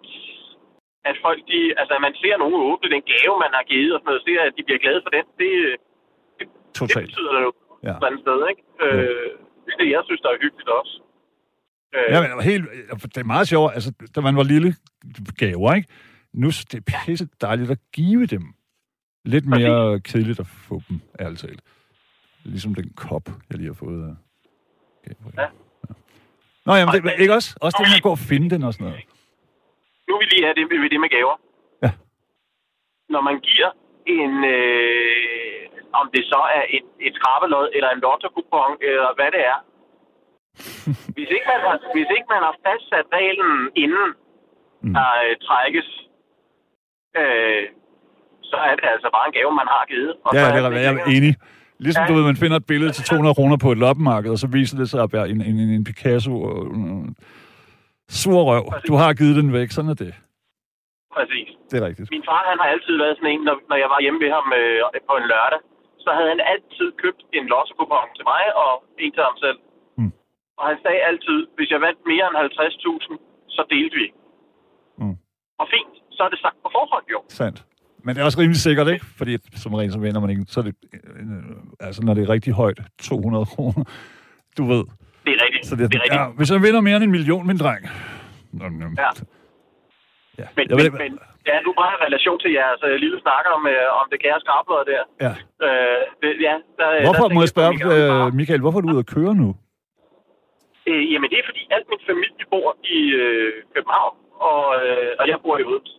E: at folk, de, altså at man ser nogen åbne den gave, man har givet, og sådan noget, ser, at de bliver glade for den, det, det
B: Totalt.
E: betyder det jo
B: Ja.
E: et eller andet sted, ikke? Øh, det er det, jeg synes, der er hyggeligt også. Øh,
B: Ja, men helt, det er meget sjovt. Altså, da man var lille, gaver, ikke? Nu er det pisse dejligt at give dem. Lidt mere kedeligt at få dem, ærligt talt. Ligesom den kop, jeg lige har fået af Gabriel.
E: Ja.
B: Nå, jamen, det, ikke også? Også det med at gå og finde den og sådan noget.
E: Nu vil lige have det ved det med gaver.
B: Ja.
E: Når man giver en, øh, om det så er et, et trappelod eller en lotto eller hvad det er. hvis, ikke man har, hvis ikke man har fastsat reglen inden
B: Mm.
E: der øh, trækkes, øh, så er det altså bare en gave, man har givet. Og
B: Ja, det er, jeg er enig. Ligesom
E: Ja.
B: du ved, man finder et billede til 200 kroner på et loppemarked, og så viser det sig at være en, en, en, Picasso og en sur røv. Du har givet den væk, sådan er det.
E: Præcis.
B: Det er rigtigt.
E: Min far, han har altid været sådan en, når, når jeg var hjemme ved ham øh, på en lørdag, så havde han altid købt en lotto til mig og en til ham selv. Og han sagde altid, hvis jeg vandt mere end 50.000, så delte vi.
B: Mm.
E: Og fint, så er det sagt på forhånd jo.
B: Sandt. Men det er også rimelig sikkert, ikke? Fordi som regel, så vinder man ikke. Så er det, øh, altså når det er rigtig højt, 200 kroner, du ved.
E: Det er rigtigt.
B: Så det,
E: det er rigtigt.
B: ja, hvis jeg vinder mere end en million, min dreng. Nå, nå.
E: Ja.
B: ja.
E: Men,
B: Jeg
E: men,
B: ved,
E: men ja, nu bare i relation til jeres øh, lille snakker om, øh, om det kære skrabler der.
B: ja.
E: Øh, det, ja, der,
B: Hvorfor,
E: der
B: må jeg spørge, øh, Michael, hvorfor er du ude at køre nu?
E: Øh, jamen, det er fordi, alt min familie bor i øh, København, og, øh, og jeg bor i Odense.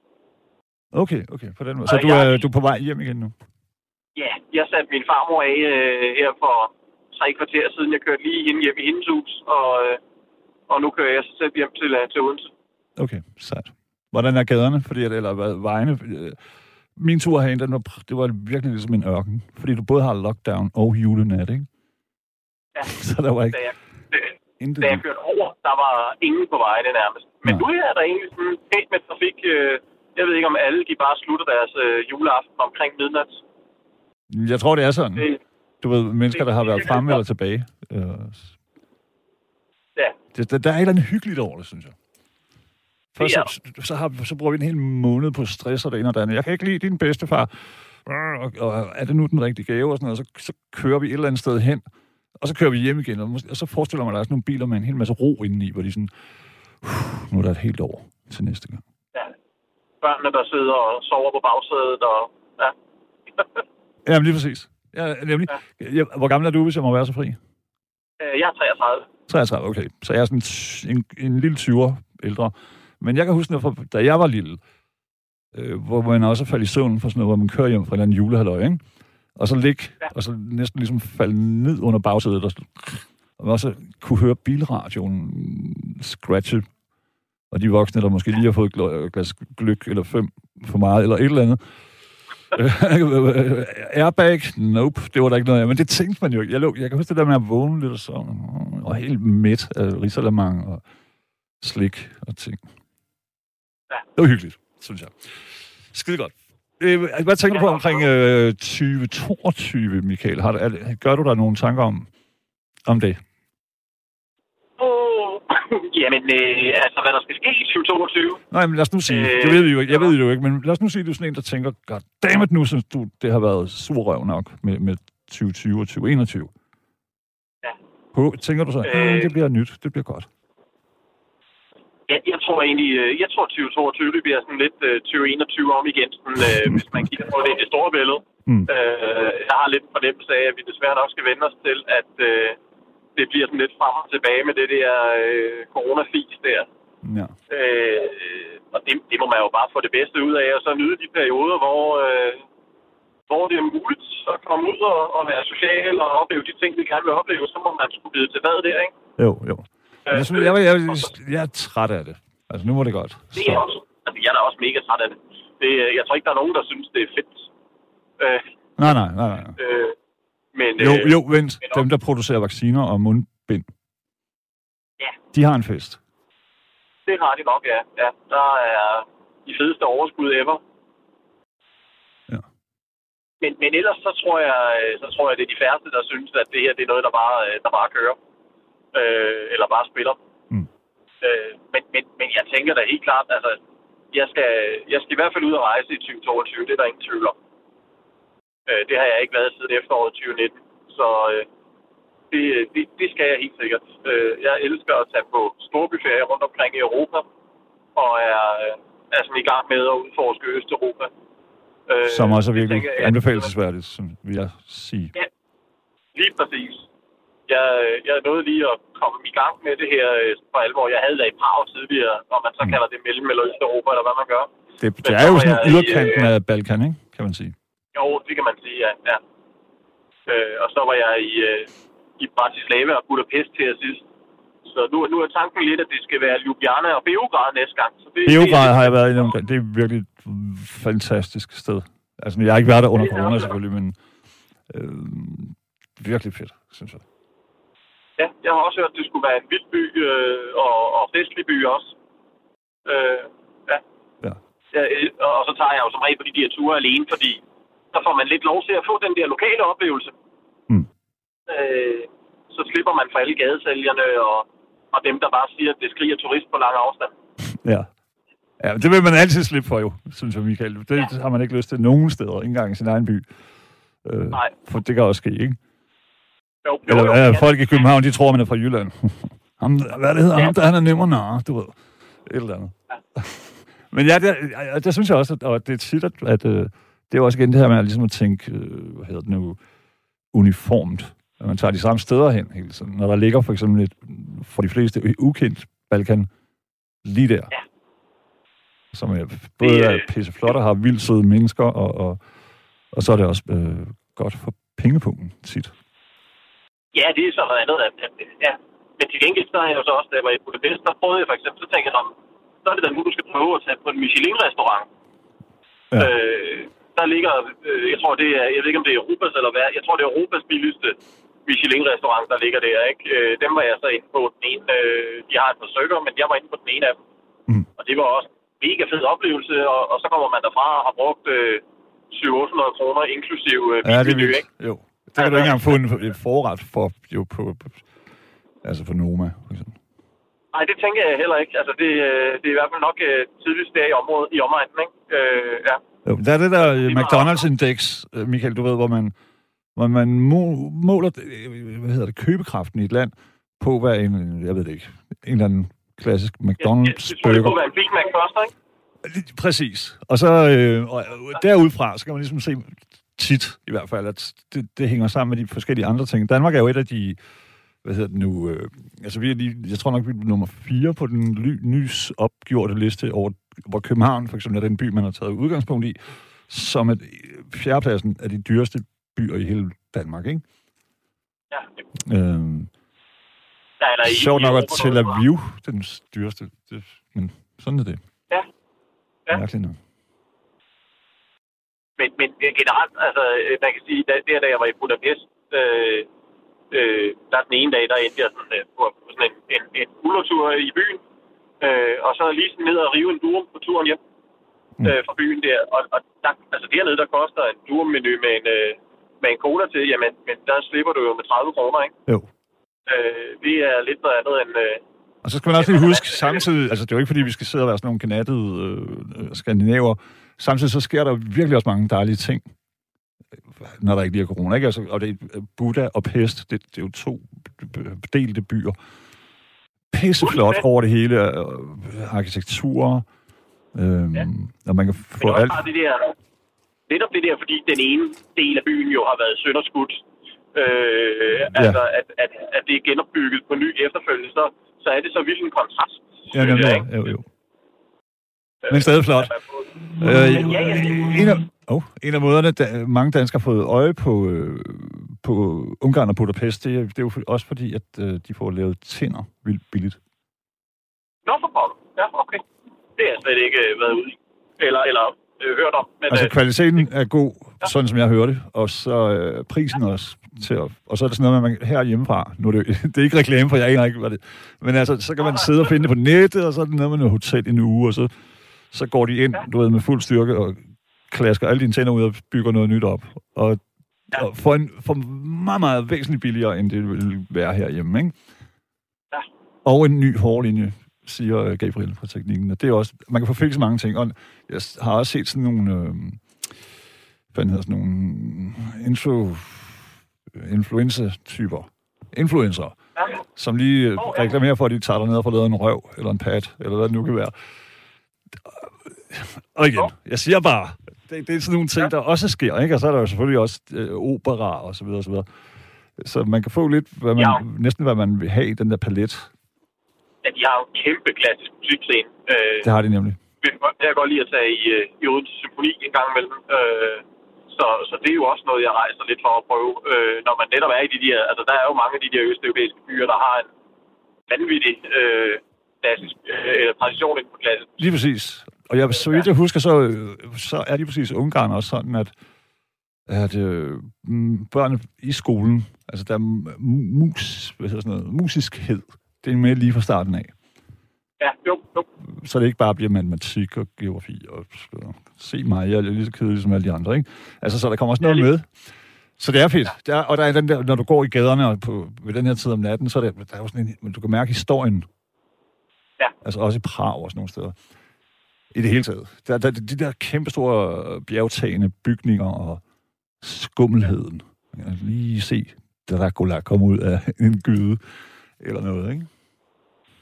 B: Okay, okay, på den måde. Så
E: Og
B: du
E: jeg-
B: er, du er på vej hjem igen nu?
E: Ja, jeg satte min farmor af øh, her for tre kvarter siden. Jeg kørte lige hende hjem i hendes hus, og, øh, og nu kører jeg så selv hjem til, øh, til Odense.
B: Okay, sejt. Hvordan er gaderne? Fordi, eller hvad, vejene? Øh, Min tur herinde, den var, det var virkelig ligesom en ørken. Fordi du både har lockdown og julenat, ikke?
E: Ja.
B: Så der var ikke
E: Da jeg,
B: intet.
E: da jeg kørte over, der var ingen på vejene nærmest. Men
B: Nej.
E: nu er der egentlig sådan pænt med trafik. Øh, jeg ved ikke, om alle de bare slutter deres øh, juleaften omkring midnat.
B: Jeg tror, det er sådan.
E: Det,
B: Du ved, mennesker, der har været fremme eller tilbage. Øh,
E: ja,
B: det, der, der er et eller andet hyggeligt over det, synes jeg. Først, så, så, har, så bruger vi en hel måned på stress og det ene og det andet. Jeg kan ikke lide din bedstefar. Og, og er det nu den rigtige gave og sådan noget? Så, så kører vi et eller andet sted hen, og så kører vi hjem igen. Og, måske, og så forestiller man, er sådan nogle biler med en hel masse ro indeni, hvor de sådan, "Puh, nu er der et helt år til næste gang.
E: ja. Børnene, der sidder og sover på bagsædet, og ja.
B: Ja, lige præcis. Ja, nemlig. Ja. Hvor gammel er du, hvis jeg må være så fri?
E: Øh, jeg er 33.
B: 33, okay. Så jeg er sådan en, en lille 20'er ældre. Men jeg kan huske, når, da jeg var lille, øh, hvor man også faldt i søvn for sådan noget, hvor man kører hjem fra en eller anden julehalløj, ikke? Og så ligge, ja. og så næsten ligesom falde ned under bagsædet, og, så- og også kunne høre bilradioen scratche, og de voksne, der måske lige har fået et gl- glas gløk eller fem for meget, eller et eller andet. Airbag? Nope, det var der ikke noget af. Men det tænkte man jo ikke. Jeg, lå, jeg kan huske det der med at vågne lidt og så, og helt midt af risalamang og slik og ting.
E: Ja.
B: Det var hyggeligt, synes jeg. Skide godt. Øh, hvad tænker du på omkring øh, 2022, Michael? Har, du- er, gør du der nogle tanker om, om det?
E: Oh. Jamen, øh, altså, hvad der skal ske i 2022?
B: Nej, men lad os nu sige,
E: Øh,
B: det ved vi jo ikke, jeg ved det jo ikke, men lad os nu sige, at du er sådan en, der tænker, god damn it, nu synes du, det har været surrøv nok med, med 2020 og 2021.
E: Ja.
B: Hå, tænker du så, øh,
E: Øh.
B: det bliver nyt, det bliver godt.
E: Jeg, jeg tror egentlig, øh, jeg tror 2022 det bliver sådan lidt øh, 2021 om igen, sådan, øh, hvis man kigger på det i det store billede.
B: Mm.
E: Øh, jeg har lidt fornemmelse af, at vi desværre nok skal vende os til, at øh, det bliver sådan lidt frem og tilbage med det der øh, coronafis der.
B: Ja.
E: Øh, og det, det må man jo bare få det bedste ud af, og så nyde de perioder, hvor, øh, hvor det er muligt at komme ud og, og være social og opleve de ting, vi gerne vil opleve, så må man skulle bide til hvad der, ikke?
B: Jo, jo. Jeg, synes, jeg, jeg, jeg, jeg er træt af det. Altså, nu var det godt.
E: Det er også, altså, jeg er da også mega træt af det. det. øh, Jeg tror ikke, der er nogen, der synes, det er fedt. Øh,
B: Nej, nej, nej, nej.
E: øh, men,
B: Jo,
E: øh,
B: jo, vent.
E: men
B: Dem, der producerer vacciner og mundbind.
E: Ja.
B: De har en fest.
E: Det har de nok, ja. ja. Der er de fedeste overskud ever.
B: Ja.
E: Men, men ellers så tror jeg, øh, så tror jeg, det er de færreste, der synes, at det her det er noget, der bare, der bare kører. Øh, eller bare spiller.
B: Mm.
E: Øh, men, men, men jeg tænker da helt klart, altså, jeg skal, jeg skal i hvert fald ud og rejse i 2022. Det er der ingen tvivl om. Øh, det har jeg ikke været siden efteråret 2019. Så øh, det, det, det skal jeg helt sikkert. Øh, jeg elsker at tage på storbyferie rundt omkring i Europa, og er, er sådan i gang med at udforske Østeuropa. Øh,
B: Som også er virkelig anbefalesværdigt, som vil jeg sige.
E: lige præcis. Jeg, jeg nåede lige at komme i gang med det her øh, for alvor. Jeg havde været i Prag tidligere, og man så
B: Mm.
E: kalder det mellem- eller Østeuropa, eller hvad man gør.
B: Det, det
E: så
B: er jo sådan
E: jeg i,
B: yderkanten
E: øh,
B: af Balkan, ikke? kan man sige.
E: Jo, det kan man sige, ja. ja. Øh, og så var jeg i, øh, i Bratislava og Budapest til sidst. Så nu, nu er tanken lidt, at det skal være Ljubljana og Beograd næste gang. Så det,
B: Beograd
E: det,
B: har jeg været i nogle gange. Det er virkelig et fantastisk sted. Altså, jeg har ikke været der under
E: er
B: corona selvfølgelig, men øh, virkelig fedt, synes jeg.
E: Ja, jeg har også hørt, at det skulle være en vild by øh, og, og festlig by også. Øh, ja.
B: Ja.
E: ja øh, og, og så tager jeg jo som regel på de der ture alene, fordi der får man lidt lov til at få den der lokale oplevelse.
B: Mm.
E: Øh, så slipper man for alle gadesælgerne og, og dem, der bare siger, at det skriger turist på lang afstand.
B: Ja. Ja, det vil man altid slippe for jo, synes jeg, Michael. Det ja. har man ikke lyst til nogen steder, ikke engang i sin egen by. Øh,
E: Nej.
B: For det kan også ske, ikke?
E: Jo, jo,
B: Eller
E: jo,
B: øh,
E: ja.
B: folk i København, de tror, man er fra Jylland. ham, hvad det hedder,
E: Ja.
B: ham der, han er nemmer nar, du ved. Et eller andet. Men ja, det, ja, det synes jeg også, at, og det er tit, at, at øh, det er jo også igen det her med ligesom at tænke, øh, hvad hedder det nu, uniformt. At man tager de samme steder hen hele tiden. Når der ligger for eksempel et, for de fleste, ukendt Balkan lige der.
E: Ja.
B: Som er både
E: Det,
B: er
E: øh,
B: pisseflot og har vildt søde mennesker, og, og, og så er det også øh, godt for pengepunkten tit.
E: Ja, det er så noget andet. At, at, ja. Men til gengæld, så er jeg jo så også, da jeg var i Budapest, der prøvede jeg for eksempel, så tænkte jeg, "Nå, så er det da nu, du skal prøve at tage på en Michelin-restaurant.
B: Ja.
E: Øh, der ligger, øh, jeg tror det er, jeg ved ikke om det er Europas eller hvad, jeg tror det er Europas billigste Michelin-restaurant, der ligger der, ikke? Øh, dem var jeg så inde på den ene, øh, de har et par stykker, men jeg var inde på den ene af dem.
B: Mm.
E: Og det var også en mega fed oplevelse, og, og så kommer man derfra og har brugt øh, 700-800 kroner inklusiv øh,
B: Ja, det er
E: bilmenu,
B: vildt.
E: ikke?
B: Jo. Det kan du ikke engang få en, en forret for, jo, på, på, altså for Noma, eksempel.
E: Nej, det tænker jeg heller ikke. Altså, det, øh, det er i hvert fald nok øh, tidligst der i området, i omegnen, ikke? Øh, ja.
B: Jo, der er det der øh,
E: Det
B: McDonald's-indeks, øh, Michael, du ved, hvor man, hvor man må, måler hvad hedder det, købekraften i et land på, hvad en, jeg ved det ikke, en eller anden klassisk
E: tror, det
B: McDonald's-burger.
E: kunne være en Big Mac først, ikke?
B: Præcis. Og så øh, og derudfra, så kan man ligesom se tit i hvert fald, at det, det hænger sammen med de forskellige andre ting. Danmark er jo et af de, hvad hedder det nu, øh, altså vi er lige, jeg tror nok, vi er nummer fire på den ly, nys opgjorte liste over, hvor København for eksempel er den by, man har taget udgangspunkt i, som er fjerdepladsen af de dyreste byer i hele Danmark, ikke?
E: Ja.
B: Øh,
E: ja eller i,
B: sjovt nok, at Tel. Aviv, den dyreste, det, men sådan er det.
E: Ja. Ja.
B: Mærkeligt nok.
E: Men, men generelt, altså, øh, man kan sige, da, der da jeg var i Budapest, øh, øh, der den ene dag, der endte jeg sådan, øh, på, sådan en, en, en uldertur i byen, øh, og så lige sådan ned og rive en durum på turen hjem
B: Mm.
E: øh, fra byen der. Og, og der, altså dernede, der koster en durum-menu med en, øh, med en cola til, jamen, men der slipper du jo med 30 kroner, ikke?
B: Jo.
E: Øh, det er lidt noget andet end... Øh,
B: Og så skal man også lige huske, samtidig, altså det er jo ikke, fordi vi skal sidde og være sådan nogle knattede øh, skandinaver, samtidig så sker der virkelig også mange dejlige ting, når der ikke lige er corona, ikke? Altså, og det er Buddha og Pest, det, det er jo to delte byer. Pisseflot over det hele, øh, arkitektur, øhm,
E: Ja.
B: og man kan få alt.
E: det der, netop det der, fordi den ene del af byen jo har været sønderskudt. Øh, ja. Altså, at, at, at det er genopbygget på ny efterfølgende, så, så er det så vildt en kontrast.
B: Ja, jamen,
E: jeg, ikke?
B: jo, jo. Men stadig flot. Øh,
E: Ja, ja.
B: en, af, oh, en af måderne, da, mange danskere har fået øje på, øh, på Ungarn og Budapest, det, er- det er jo også fordi, at øh, de får lavet tænder vildt billigt.
E: Nå, for pokker. Ja, okay. Det har jeg slet ikke øh, været ude i. Eller, eller øh, hørt om. Men,
B: Altså
E: øh,
B: kvaliteten er god, sådan som jeg hører det, og så øh, prisen også. Til at, og så er det sådan noget, med, man her hjemmefra, nu er det, det er ikke reklame, for jeg aner ikke, hvad det men altså, så kan man sidde og finde det på nettet, og så er det noget med noget hotel i en uge, og så, så går de ind, du ved, med fuld styrke, og klasker alle dine tænder ud og bygger noget nyt op. Og,
E: Ja.
B: og for, en, for meget, meget væsentligt billigere, end det ville være herhjemme, ikke?
E: Ja.
B: Og en ny hårlinje, siger øh, Gabriel fra teknikken. Og det er også, man kan få fikset mange ting. Og jeg har også set sådan nogle, øh, hvad hedder sådan nogle info, influenza-typer. Influencer,
E: ja.
B: som lige
E: Åh, ja.
B: reklamerer for, at de tager dig ned og får lavet en røv, eller en pat, eller hvad det nu kan være. Og igen, jeg siger bare, det, det er sådan nogle ting,
E: Ja.
B: der også sker, ikke? Og så er der jo selvfølgelig også øh, opera og så videre, og så videre. Så man kan få lidt, hvad man,
E: Ja.
B: næsten hvad man vil have i den der palet.
E: at de har jo en kæmpe klassisk musikscene. Øh,
B: Det har de nemlig.
E: kan jeg godt lide at tage i, øh, i Odense Symfoni en gang imellem. Øh, så, så det er jo også noget, jeg rejser lidt for at prøve. Øh, når man netop er i de der... Altså, der er jo mange af de der østeuropæiske byer, der har en vanvittig øh, klassisk, øh, eller tradition inden for klassisk.
B: Lige præcis. Og jeg, så vidt jeg husker, så, så er lige præcis Ungarn også sådan, at, at øh, mm, børnene i skolen, altså der er mu- mus, hvad hedder sådan noget, musiskhed, det er med lige fra starten af.
E: Ja, jo, jo.
B: Så det ikke bare bliver matematik og geografi og, se mig, jeg er lige så kedelig som alle de andre, ikke? Altså, så der kommer også noget
E: Ja,
B: med. Så det er fedt. Der, og der er den der, når du går i gaderne og på, ved den her tid om natten, så er der, der er jo sådan en, du kan mærke historien.
E: Ja.
B: Altså også i Prag og sådan nogle steder. I det hele taget. Der, der, de der kæmpe store bjergtagende bygninger og skummelheden. Man kan lige se Dracula komme ud af en gyde eller noget, ikke?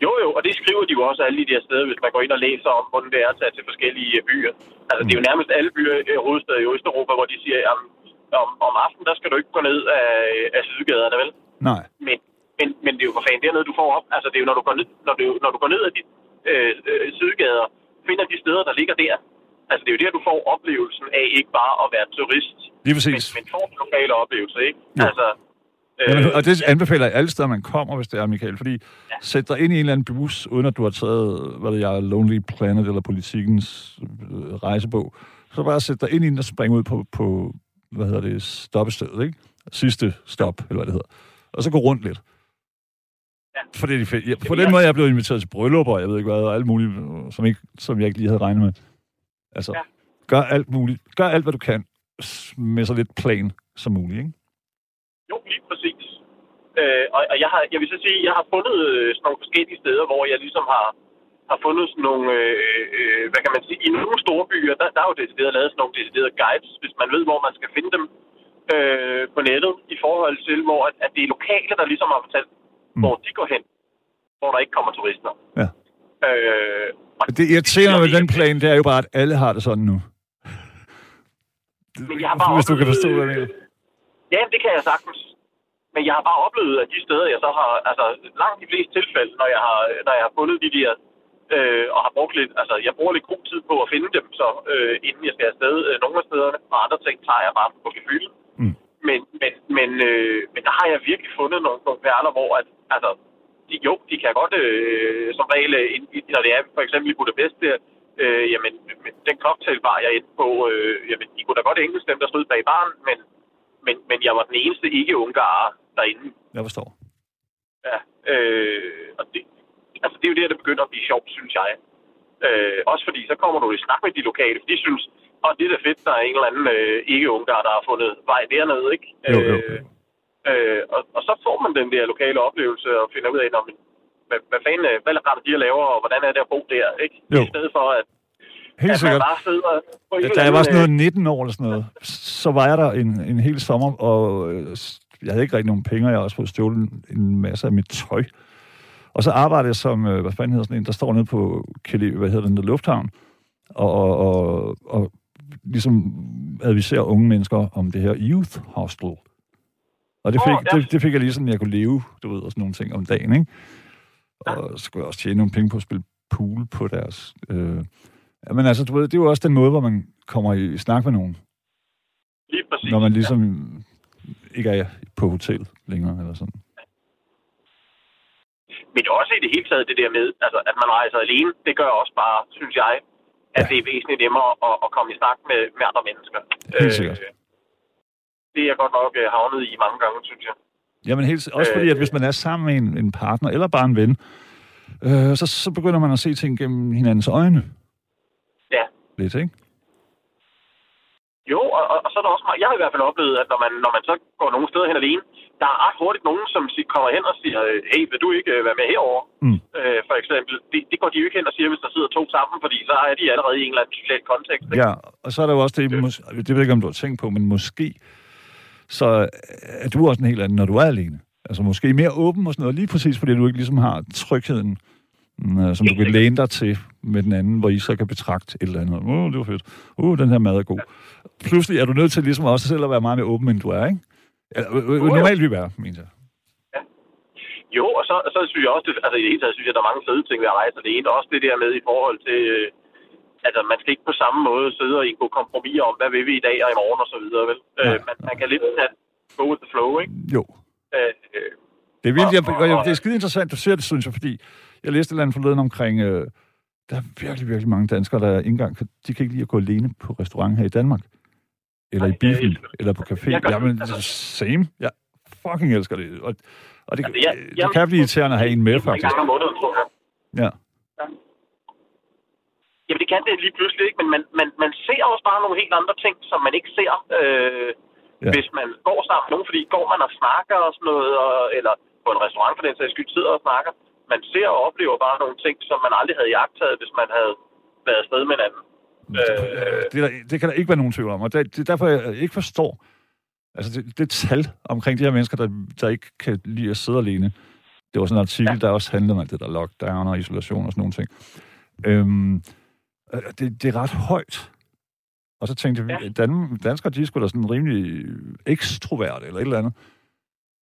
E: Jo, jo, og det skriver de jo også alle de der steder, hvis man går ind og læser om, hvordan det er at tage til forskellige øh, byer. Altså, det er jo nærmest alle byer i hovedstaden i Østeuropa, hvor de siger, at om, om aftenen, der skal du ikke gå ned af, af sidegaderne, vel?
B: Nej.
E: Men, men, men det er jo for fanden dernede, du får op. Altså, det er jo, når du går ned, når du, når du går ned ad de øh, øh, sidegader, finder de steder, der ligger der. Altså, det er jo der, du får oplevelsen af ikke bare at være turist,
B: Lige
E: men,
B: præcis.
E: men får den lokale oplevelse, ikke?
B: Jo.
E: Altså, øh,
B: Jamen, og det anbefaler jeg alle steder, man kommer, hvis det er, Michael. Fordi
E: Ja.
B: sæt dig ind i en eller anden bus, uden at du har taget, hvad det jeg, Lonely Planet eller politikens øh, rejsebog. Så bare sæt dig ind i den og spring ud på, på hvad hedder det, stoppestedet, ikke? Sidste stop, eller hvad det hedder. Og så gå rundt lidt. For, det er de fe- ja, på den
E: jeg-
B: måde er jeg blevet inviteret til bryllupper, jeg ved ikke hvad, og alt muligt, som, ikke, som jeg ikke lige havde regnet med. Altså,
E: Ja.
B: gør alt muligt. Gør alt, hvad du kan, med så lidt plan som muligt, ikke?
E: Jo, lige præcis. Øh, og, og jeg, har, jeg vil så sige, jeg har fundet øh, sådan nogle forskellige steder, hvor jeg ligesom har, har fundet sådan nogle, øh, øh, hvad kan man sige, i nogle store byer, der, der er jo decideret lavet sådan nogle deciderede guides, hvis man ved, hvor man skal finde dem øh, på nettet, i forhold til, hvor at, at det er lokale, der ligesom har fortalt,
B: Mm.
E: hvor de går hen, hvor der ikke kommer turister.
B: Ja.
E: Øh, og
B: Det irriterende med den plan, det er jo bare, at alle har det sådan nu.
E: Men jeg har bare
B: Hvis du kan forstå, jeg mener.
E: Ja, det kan jeg sagtens. Men jeg har bare oplevet, at de steder, jeg så har, altså langt de fleste tilfælde, når jeg har, når jeg har fundet de der, øh, og har brugt lidt, altså jeg bruger lidt god tid på at finde dem, så øh, inden jeg skal afsted øh, nogle af stederne, og andre ting tager jeg bare på gefylde.
B: Mm.
E: Men, men, men, øh, men der har jeg virkelig fundet nogle, nogle perler, hvor at, altså, de, jo, de kan godt øh, som regel, øh, når det er for eksempel i Budapest der, øh, jamen, men den cocktailbar, jeg endte på, øh, jamen, de kunne da godt engelsk, dem der stod bag baren, men, men, men jeg var den eneste ikke-ungarer derinde.
B: Jeg forstår.
E: Ja, øh, og det, altså det er jo der, det begynder at blive sjovt, synes jeg. Øh, også fordi, så kommer du i snak med de lokale, for de synes, og det er da fedt, der er en eller anden øh, ikke-ungar, der har fundet vej dernede, ikke?
B: Jo, jo.
E: Øh, øh, og, og så får man den der lokale oplevelse og finder ud af, når man, hvad, hvad fanden, øh, hvad er de laver, og hvordan er det at bo der, ikke?
B: Jo.
E: I stedet for, at,
B: Helt sikkert.
E: bare sidder på en
B: Da jeg var sådan noget 19 år eller sådan noget, så var jeg der en, en hel sommer, og øh, jeg havde ikke rigtig nogen penge, og jeg har også fået stjålet en- masse af mit tøj. Og så arbejdede jeg som, øh, hvad fanden hedder sådan en, der står nede på Kelle, hvad hedder den der lufthavn, og, og, og, og ligesom adviserer unge mennesker om det her youth hostel. Og det fik,
E: ja.
B: det, det fik jeg lige sådan, jeg kunne leve, du ved, og sådan nogle ting om dagen, ikke? Og så skulle jeg også tjene nogle penge på at spille pool på deres... Øh, ja, men altså, du ved, det er jo også den måde, hvor man kommer i snak med nogen,
E: lige præcis.
B: når man ligesom ikke er på hotel længere, eller sådan.
E: Men også i det hele taget det der med, altså, at man rejser alene, det gør også bare, synes jeg, at
B: Ja.
E: det er væsentligt nemmere at, at komme i snak med, med andre mennesker.
B: Helt sikkert.
E: Det er godt nok øh, havnet i mange gange, synes jeg.
B: Jamen helt, også fordi, at hvis man er sammen med en, en partner, eller bare en ven, øh, så, så begynder man at se ting gennem hinandens øjne.
E: Ja.
B: Lidt, ikke?
E: Jo, og, og, og så er der også meget, jeg har i hvert fald oplevet, at når man, når man så går nogle steder hen alene, der er ret hurtigt nogen, som kommer hen og siger, øh, hey, vil du ikke øh, være med herover?
B: Mm.
E: Øh, for eksempel. Det, det går de jo ikke hen og siger, hvis der sidder to sammen, fordi så er de allerede i en eller anden social kontekst. Ikke?
B: Ja, og så er der jo også det, mås- det ved jeg ikke, om du har tænkt på, men måske så er du også en helt anden, når du er alene. Altså måske mere åben og sådan noget, lige præcis fordi du ikke ligesom har trygheden, mm, øh, som du kan læne dig til med den anden, hvor I så kan betragte et eller andet. Oh, det var fedt. Uh, den her mad er god. Pludselig er du nødt til ligesom også selv at være meget mere åben, end du er, ikke? Eller, øh, øh, normalt vil være, mener jeg.
E: Jo, og så, så synes jeg også, det, altså i det hele taget synes jeg, der er mange fede ting ved at rejse. Og det ene er også det der med i forhold til, øh, altså man skal ikke på samme måde sidde og indgå kompromis om, hvad vil vi i dag og i morgen og så videre, vel? Øh, man, man kan lidt have go with the flow, ikke?
B: Jo.
E: Øh,
B: Det er virkelig,
E: Og- og-
B: det er skide interessant, du ser det, synes jeg, fordi jeg læste et eller andet forleden omkring, øh, der er virkelig, virkelig mange danskere, der ikke engang, de kan ikke lide at gå alene på restaurant her i Danmark. Eller
E: Nej,
B: i biffen,
E: jeg det.
B: eller på café.
E: Jeg gør det.
B: Jamen,
E: Altså-
B: same. Jeg fucking elsker det. Og, og det,
E: Altså, jeg-
B: det
E: jeg-
B: kan blive irriterende at have en med,
E: en
B: faktisk.
E: gang om måneden, tror jeg.
B: Ja.
E: Jamen, det kan det lige pludselig ikke, men man, man, man ser også bare nogle helt andre ting, som man ikke ser, øh,
B: Ja.
E: hvis man går sammen med nogen. Fordi går man og snakker og sådan noget, og, eller på en restaurant for den sags skyld sidder og snakker, man ser og oplever bare nogle ting, som man aldrig havde jagtet, hvis man havde været afsted med en anden. Øh,
B: Det, der, det kan der ikke være nogen tvivl om, og det, det er derfor, jeg ikke forstår, altså det, det tal omkring de her mennesker, der, der ikke kan lide at sidde alene. Det var sådan en artikel, ja. der også handlede om alt det der lockdown og isolation og sådan nogle ting. Øhm, øh, det, det er ret højt. Og så tænkte
E: Ja.
B: Dan, danskere, de sgu da sådan rimelig ekstrovert eller et eller andet.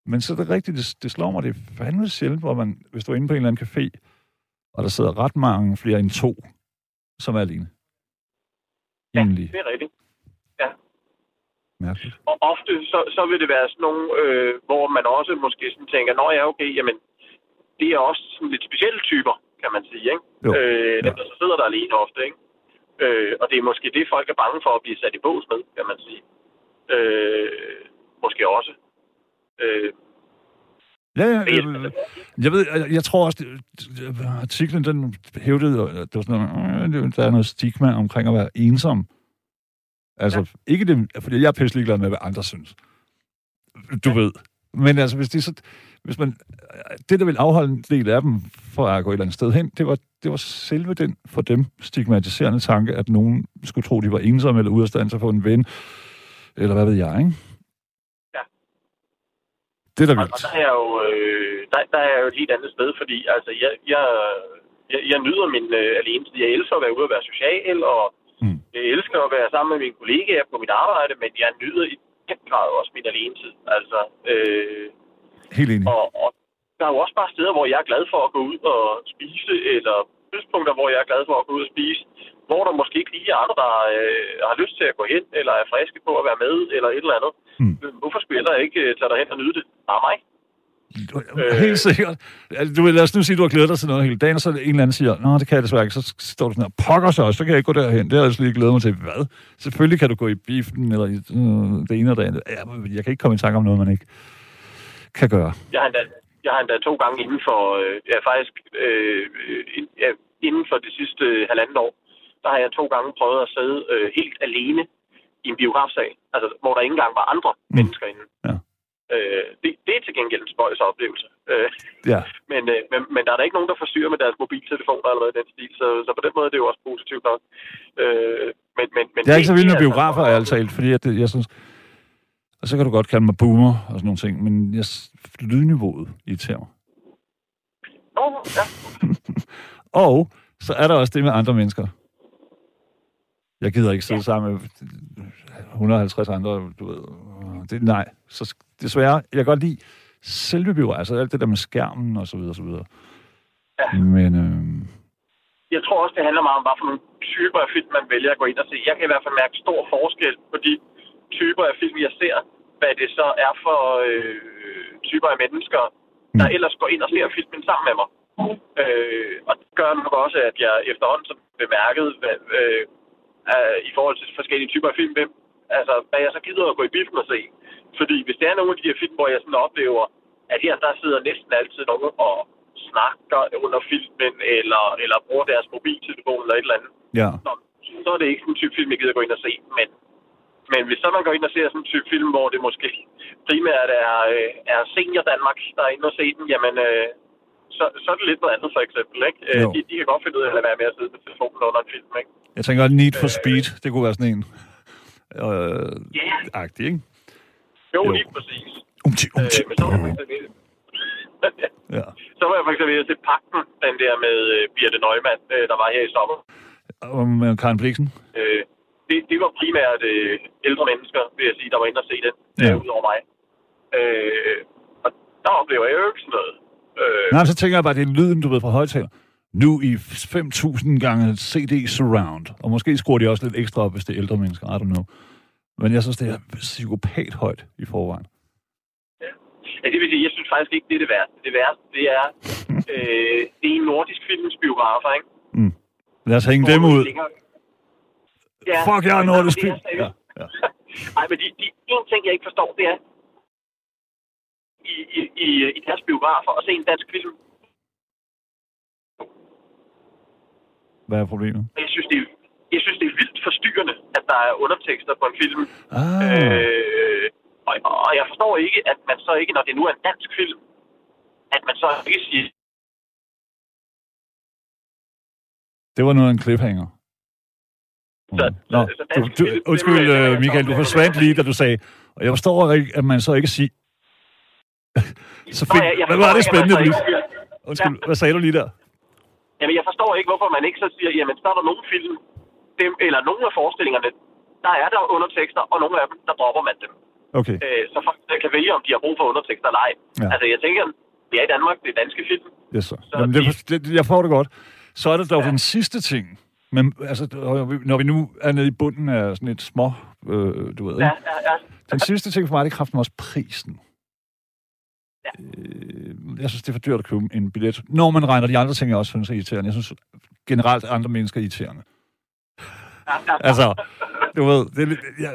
B: Men så er det rigtigt, det, det slår mig, det er fandme sjældent, hvor man, hvis du er inde på en eller anden café, og der sidder ret mange flere end to, som er alene.
E: ja,
B: Egentlig.
E: det er rigtigt.
B: Mærkeligt.
E: Og ofte så, så vil det være sådan nogle, øh, hvor man også måske sådan tænker, nå ja, okay, jamen, det er også sådan lidt specielle typer, kan man sige, ikke?
B: Jo,
E: øh, dem, der så sidder der alene ofte, ikke? Øh, og det er måske det, folk er bange for at blive sat i bås med, kan man sige. Øh, måske også. Øh,
B: Ja, ja,
E: men-
B: øh, jeg ved, jeg, jeg tror også, det, det- artiklen den hævdede, at det var sådan noget, øh, der er noget stigma omkring at være ensom. Altså, ja. ikke det, fordi jeg er pisselig glad med, hvad andre synes. Du ja. ved. Men altså, hvis, de så, hvis man, det, der vil afholde en del af dem for at gå et eller andet sted hen, det var, det var selve den for dem stigmatiserende tanke, at nogen skulle tro, de var ensomme eller ude af stand til at få en ven, eller hvad ved jeg, ikke?
E: Ja.
B: Det er da
E: og,
B: vildt.
E: og der er jo, øh, der, der er jo et helt andet sted, fordi altså, jeg, jeg, jeg, jeg nyder min øh, alene. Jeg elsker at være ude og være social, og
B: Mm.
E: jeg elsker at være sammen med mine kollegaer på mit arbejde, men jeg nyder i den grad også min alenetid. Altså, øh,
B: Helt enig.
E: Og, og der er jo også bare steder, hvor jeg er glad for at gå ud og spise, eller tidspunkter, hvor jeg er glad for at gå ud og spise, hvor der måske ikke lige er andre, der øh, har lyst til at gå hen, eller er friske på at være med, eller et eller andet.
B: Mm.
E: Hvorfor skulle jeg ikke øh, tage dig hen og nyde det? Bare mig.
B: Øh. Helt sikkert. Altså, Du vil lad os nu sige, at du har glædet dig til noget hele dagen, og så en eller anden siger, nå, det kan jeg desværre ikke. Så står du sådan her, pokker så, så kan jeg ikke gå derhen. Det har jeg slet ikke glædet mig til. Hvad? Selvfølgelig kan du gå i biffen, eller i øh, det ene og det andet. Ja, jeg kan ikke komme i tanke om noget, man ikke kan gøre.
E: Jeg har endda, jeg har endda to gange inden for, øh, ja, faktisk, øh, øh, inden for det sidste øh, halvandet år, der har jeg to gange prøvet at sidde øh, helt alene i en biografsal, altså hvor der ikke engang var andre mm. mennesker inde.
B: Ja.
E: Øh, det, det er til gengæld en spøjs oplevelse. Øh,
B: Ja,
E: men, øh, men, men der er der ikke nogen, der forstyrrer med deres mobiltelefoner eller noget i den stil, så, så på den måde er det jo også positivt nok. Øh, men, men, men
B: jeg er ikke så vild med
E: det er
B: biografer,
E: altså-
B: ærligt talt, fordi det, jeg synes... Og så kan du godt kalde mig boomer og sådan nogle ting, men jeg, lydniveauet irriterer mig.
E: Nå, ja.
B: Og så er der også det med andre mennesker. Jeg gider ikke sidde ja. sammen med 150 andre, du ved. Det, nej, så desværre, jeg kan godt lide selve biografen, altså alt det der med skærmen og så videre, og så videre.
E: Ja.
B: Men øh,
E: Jeg tror også, det handler meget om, hvad for nogle typer af film, man vælger at gå ind og se. Jeg kan i hvert fald mærke stor forskel på de typer af film, jeg ser, hvad det så er for øh, typer af mennesker, der
B: Mm.
E: ellers går ind og ser filmen sammen med mig. Øh, og det gør nok også, at jeg efterhånden så bemærket hvad, øh, øh, i forhold til forskellige typer af film, hvem, altså, hvad jeg så gider at gå i biffen og se. Fordi hvis det er nogle af de her film, hvor jeg sådan oplever, at her der sidder næsten altid nogen og snakker under filmen, eller, eller bruger deres mobiltelefon eller et eller andet,
B: ja,
E: Nå, så er det ikke sådan en type film, jeg gider gå ind og se. Men, men hvis så man går ind og ser sådan en type film, hvor det måske primært er, øh, er senior Danmark, der er inde og se den, jamen, øh, så, så er det lidt noget andet for eksempel. Ikke? Øh,
B: Jo.
E: De, de kan godt finde ud af at lade være med at sidde med telefonen under en film. Ikke?
B: jeg tænker, at Need for Speed, det kunne være sådan en øh,
E: Ja,
B: agtig, ikke?
E: jo,
B: Jo.
E: lige præcis.
B: Umti, umti.
E: Øh, men så var jeg eksempel,
B: Ja.
E: så var jeg for eksempel til Pakten, den der med øh, Birte Neumann, øh, der var her i sommer.
B: Og med Karen Bliksen.
E: Øh, det, det var primært øh, ældre mennesker, vil jeg sige, der var inde og se den,
B: Ja.
E: ja. ud over mig. Øh, og der oplever jeg jo ikke sådan noget. Øh,
B: Nej, så tænker jeg bare, det er lyden, du ved, fra højtaler. Nu i 5.000 gange CD surround. Og måske skruer de også lidt ekstra op, hvis det er ældre mennesker. I don't know. Men jeg synes, det er psykopat højt i forvejen.
E: ja, det vil sige, jeg synes faktisk ikke, det er det værste. Det værste, det er, øh, det er en nordisk filmsbiografer, ikke?
B: Lad os hænge dem ud.
E: ligger-
B: Fuck, jeg er nordisk
E: seriøst.
B: Ja, ja.
E: Nej, men de, de, en ting, jeg ikke forstår, det er, i, i, i, i deres biografer at se en dansk film.
B: Hvad er problemet?
E: Jeg synes, det er, jeg synes, det er vildt forstyrrende, at der er undertekster på en film.
B: Ah,
E: Øh, og, og jeg forstår ikke, at man så ikke, når det nu er en dansk film, at man så ikke siger,
B: det var noget af en cliffhanger.
E: Så-
B: Nå,
E: så
B: du,
E: dansk
B: du,
E: film-
B: undskyld, øh, Michael, du forsvandt lige, da du sagde, og jeg forstår ikke, at man så ikke siger... så
E: Nå,
B: fik,
E: jeg- jeg
B: hvad var det spændende?
E: så
B: du-
E: ikke-
B: Undskyld, hvad sagde du lige der?
E: Jamen, jeg forstår ikke, hvorfor man ikke så siger, jamen, så er der nogle film, dem, eller nogle af forestillingerne, der er der undertekster, og nogle af dem, der dropper man dem.
B: Okay,
E: Øh, så folk kan vælge, om de har brug for undertekster eller ej.
B: Ja.
E: Altså, jeg tænker, vi er i Danmark, det er danske film.
B: yes, så.
E: Så
B: Jamen, det,
E: de-
B: det, jeg får det godt. Så er der dog
E: Ja.
B: den sidste ting. Men altså, når vi nu er nede i bunden af sådan et små, øh, du ved?
E: Ja, ja, ja.
B: Den sidste ting for mig, det er kraften også prisen.
E: Ja.
B: Øh, jeg synes, det er for dyrt at købe en billet. Når man regner de andre ting, jeg også synes er irriterende. Jeg synes generelt, andre mennesker er irriterende.
E: ja, ja.
B: Altså, du ved, det er jeg,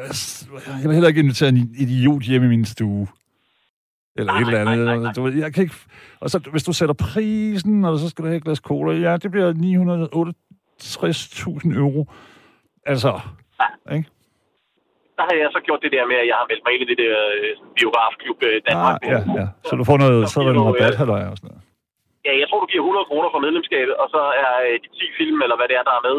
B: jeg vil heller ikke invitere en idiot hjem i min stue. Eller
E: Nej,
B: et eller
E: nej,
B: andet.
E: nej, nej.
B: Du ved, jeg kan ikke... Og så, hvis du sætter prisen, og så skal du have et glas cola, ja, det bliver 968.000 euro. Altså, ikke?
E: Der har jeg så gjort det der med, at jeg har meldt mig ind i det der øh, biografklub øh, Danmark.
B: Ah, ja, ja. Så du får noget, så der noget rabat, halløj og sådan noget.
E: Ja, jeg tror, du giver 100 kroner for medlemskabet, og så er øh, de 10 film, eller hvad det er, der er med,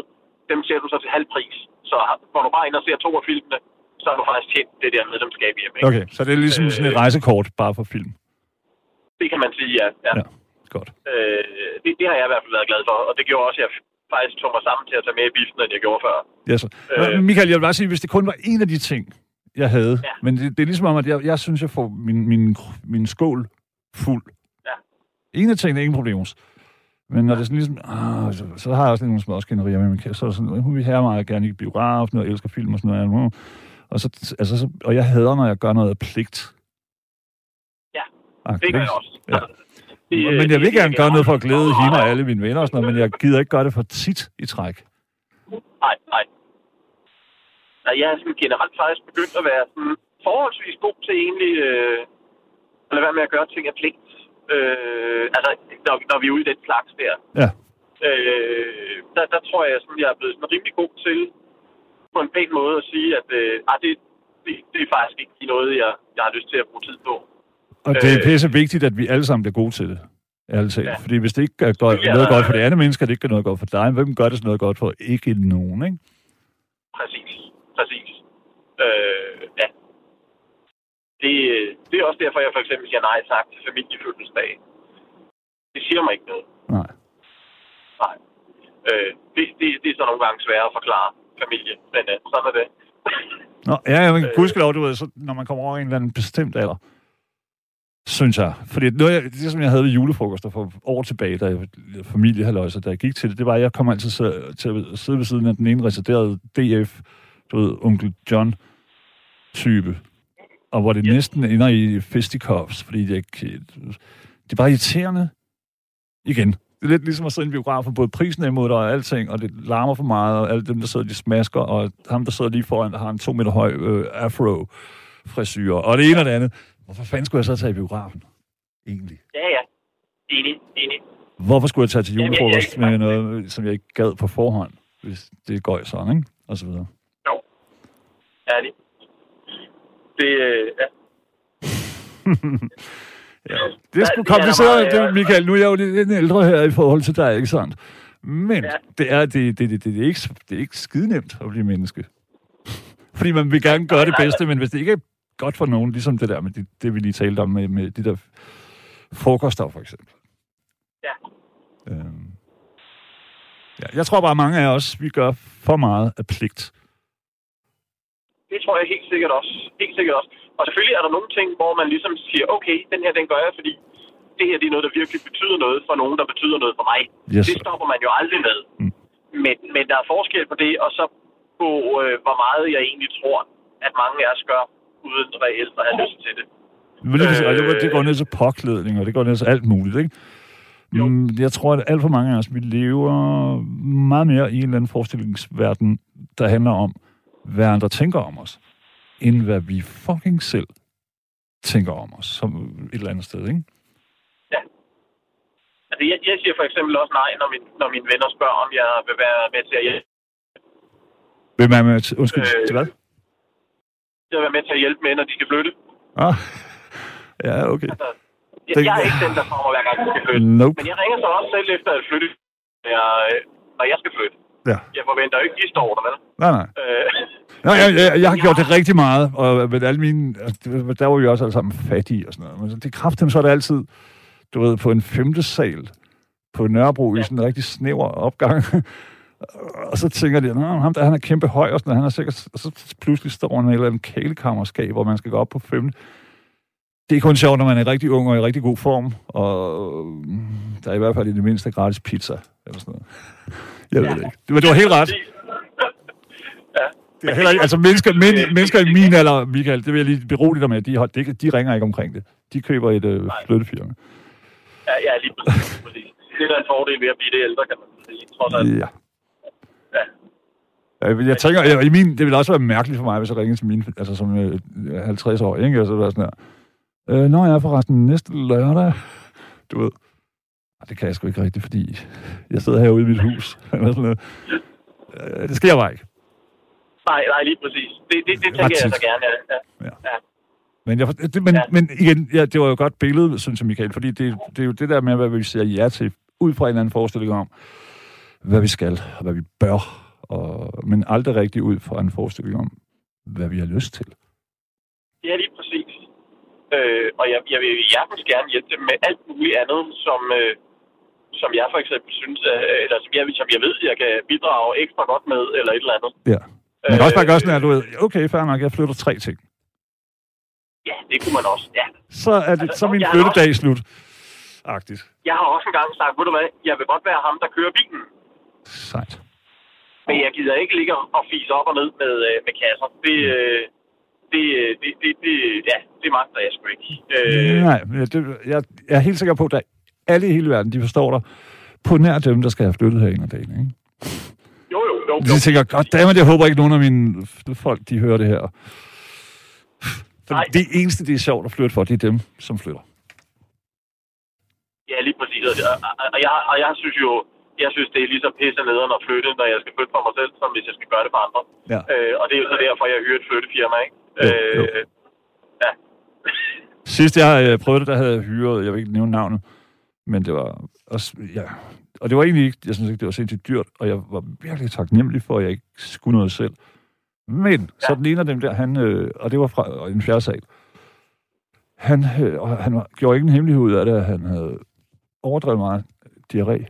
E: dem ser du så til halv pris. Så går du bare ind og ser to af filmene, så har du faktisk tjent det der medlemskab hjem. Ikke?
B: Okay, så det er ligesom sådan et rejsekort, bare for film.
E: Det kan man sige, ja. ja.
B: Ja. Godt.
E: Øh, det, det har jeg i hvert fald været glad for, og det gjorde også, at jeg faktisk tog mig sammen til at tage med i biffen, end jeg gjorde før.
B: Yes. Øh. Michael, jeg vil bare sige, hvis det kun var en af de ting, jeg havde, ja. Men det, det er ligesom om, at jeg, jeg synes, jeg får min, min, min skål fuld.
E: Ja.
B: En af tingene er ingen problemer. Men når det er sådan ligesom, ah, så, så, har jeg også nogle småskænderier med min kære, så er det sådan, hun vil have mig gerne i biografen, og elsker film og sådan noget. Og, så, altså, så, og jeg hader, når jeg gør noget af pligt.
E: Ja,
B: Agtigt,
E: Det gør jeg også.
B: Ja.
E: Det, øh,
B: Men jeg vil gerne gøre noget for at glæde hende og alle mine venner og sådan noget, men jeg gider ikke gøre det for tit i træk.
E: Nej, nej. Nej, jeg er sådan generelt faktisk begyndt at være sådan forholdsvis god til egentlig øh, at lade være med at gøre ting af pligt. Øh, altså, når, når vi er ude i den slags der.
B: Ja.
E: Øh, der, der tror jeg, sådan, jeg er blevet sådan rimelig god til på en pæn måde at sige, at øh, ah, det, det, det er faktisk ikke noget, jeg, jeg har lyst til at bruge tid på.
B: Og det er
E: Øh.
B: pisse vigtigt, at vi alle sammen bliver gode til det. Ærligt talt. Ja. Fordi hvis det ikke gør godt,
E: Ja.
B: noget godt for det andet menneske, og det ikke gør noget godt for dig, hvem gør det så noget godt for? Ikke nogen, ikke?
E: Præcis. Præcis. Øh, ja. Det, det er også derfor, jeg for eksempel siger nej tak til familiefødselsdag. Det siger mig ikke noget.
B: Nej.
E: Nej. Øh, det, det, det er så nogle gange svært at forklare familie, men øh, sådan er det.
B: Nå, ja, ja, men
E: Øh.
B: gudskelov, du ved, så, når man kommer over en eller anden bestemt alder, synes jeg. Fordi noget, jeg, det, som jeg havde ved julefrokoster for år tilbage, da jeg familiehalløjser, da jeg gik til det, det var, at jeg kom altid så, til at sidde ved siden af den ene retarderede DF, du ved, onkel John-type. Og hvor det
E: Ja.
B: næsten ender i fisticuffs, fordi det, det er bare irriterende. Igen. Det er lidt ligesom at sidde i en biograf, for både prisen er imod dig og alting, og det larmer for meget, og alle dem, der sidder, de smasker, og ham, der sidder lige foran, der har en to meter høj øh, afro frisyr, og det ene og det andet. Hvorfor fanden skulle jeg så tage i biografen? Egentlig.
E: Ja, ja. Enig, enig.
B: Hvorfor skulle jeg tage til julefrokost med noget, som jeg ikke gad på forhånd, hvis det går sådan, ikke? Og så videre.
E: Ærlig. Det, øh, ja.
B: Ja. Det er sgu
E: det er
B: kompliceret, det, Michael. Nu er jeg jo lidt ældre her i forhold til dig, ikke sandt? Men
E: Ja.
B: det, er, det, det, det, det, er ikke, det er ikke skide nemt at blive menneske. Fordi man vil gerne gøre det bedste, men hvis det ikke er godt for nogen, ligesom det der med det, det vi lige talte om med, med de der frokoststoffer, for eksempel.
E: Ja.
B: Øhm. Ja, jeg tror bare, mange af os, vi gør for meget af pligt.
E: Det tror jeg helt sikkert også. Helt sikkert også. Og selvfølgelig er der nogle ting, hvor man ligesom siger, okay, den her, den gør jeg, fordi det her, det er noget, der virkelig betyder noget for nogen, der betyder noget for mig.
B: Yes.
E: Det stopper man jo aldrig med.
B: Mm.
E: Men, men der er forskel på det, og så på, øh, hvor meget jeg egentlig tror, at mange af os gør, uden reelt at have lyst til det.
B: Men det, øh...
E: Øh.
B: det går ned til påklædning, og det går ned til alt muligt, ikke?
E: Jo.
B: Mm, Jeg tror, at alt for mange af os, vi lever meget mere i en eller anden forestillingsverden, der handler om, hvad andre tænker om os, end hvad vi fucking selv tænker om os, som et eller andet sted, ikke?
E: Altså, jeg, jeg siger for eksempel også nej, når, min, når mine venner spørger, om jeg vil være med til at hjælpe,
B: Hvem er med til, undskyld,
E: Øh.
B: til hvad?
E: Til at være med til at hjælpe med, når de skal flytte.
B: Ah, ja, okay.
E: Altså, jeg,
B: Det-
E: jeg er ikke den, der kommer hver gang, de skal flytte.
B: Nope.
E: Men jeg ringer så også selv efter at flytte, når jeg, når jeg skal flytte.
B: Ja.
E: Jeg forventer jo ikke, de står der, vel?
B: Nej, nej.
E: Øh,
B: Nej, jeg, jeg, jeg har gjort det rigtig meget, og med alle mine, altså, der var vi også alle sammen fattige og sådan noget. Men det kraftigt, så er det altid, du ved, på en femte sal på Nørrebro i sådan en rigtig snæver opgang. og så tænker de, at ham der, han er kæmpe høj og sådan han er sikkert, og så pludselig står han i et eller andet kælekammerskab, hvor man skal gå op på femte. Det er kun sjovt, når man er rigtig ung og i rigtig god form, og øh, der er i hvert fald i det mindste gratis pizza, eller sådan noget. Jeg ved
E: Ja.
B: det ikke. Var, det var helt ret. Det er heller ikke, altså mennesker, men, mennesker i min alder, Michael, det vil jeg lige berolige dig med, de, de, de ringer ikke omkring det. De køber et øh, flyttefirma.
E: Ja, ja, lige præcis. Det er da en fordel ved at blive det ældre, kan man sige. Trods alt.
B: Ja.
E: Ja.
B: Jeg, tænker, jeg, i min, det ville også være mærkeligt for mig, hvis jeg ringede til min, altså som øh, 50 år, ikke? Altså, være sådan her. Øh, når jeg er forresten næste lørdag, du ved. Det kan jeg sgu ikke rigtigt, fordi jeg sidder herude i mit hus. Eller sådan noget. Øh, det sker bare ikke.
E: Nej, nej, lige præcis. Det, det, det tænker jeg så gerne, ja. ja.
B: Ja. Men, jeg, det, men, ja.
E: Ja.
B: men igen, ja, det var jo et godt billede, synes jeg, Michael, fordi det, det er jo det der med, hvad vi siger ja til, ud fra en eller anden forestilling om, hvad vi skal, og hvad vi bør, og, men aldrig rigtig ud fra en forestilling om, hvad vi har lyst til.
E: Ja, lige præcis. Øh, og jeg, jeg vil hjertens gerne hjælpe dem med alt muligt andet, som, øh, som jeg for eksempel synes, øh, eller som jeg, som jeg ved, jeg kan bidrage ekstra godt med, eller et eller andet.
B: Ja. Man kan også bare gøre sådan her, du ved, okay, fair nok, jeg flytter tre ting.
E: Ja, det kunne man også. Ja.
B: Så er, det,
E: Altså,
B: så er min flyttedag slut. Agtigt.
E: Jeg har også engang sagt, ved du hvad, jeg vil godt være ham, der kører bilen.
B: Sejt.
E: Men jeg gider ikke ligge og fise op og ned med, øh, med kasser. Det, øh, det, øh, det, det, det, ja, det magter jeg sgu ikke. Øh,
B: Nej, det, jeg, jeg er helt sikker på, at alle i hele verden, de forstår dig på nær dem, der skal have flyttet her en af dagen, ikke?
E: jo, jo, jo. jo.
B: De tænker, goddammit, jeg håber ikke, nogen af mine folk, de hører det her. For
E: Nej.
B: det eneste, det er sjovt at flytte for, det er dem, som flytter.
E: Ja, lige præcis. Og, og, og, jeg, og jeg synes jo, jeg synes, det er lige så pisse nederen at flytte, når jeg skal flytte for mig selv, som hvis jeg skal gøre det for andre.
B: Ja.
E: Øh, og det er jo så derfor, jeg hyrer et flyttefirma, ikke?
B: Jo, jo.
E: Øh, ja.
B: Sidst jeg øh, prøvede det, der havde jeg hyret, jeg vil ikke nævne navnet, men det var også, ja, og det var egentlig ikke, jeg synes ikke, det var sindssygt dyrt, og jeg var virkelig taknemmelig for, at jeg ikke skulle noget selv. Men, ja. så den ene af dem der, han, øh, og det var fra en fjerde sal, han, øh, og han var, gjorde ikke en hemmelighed ud af det, at han havde overdrevet meget diarré.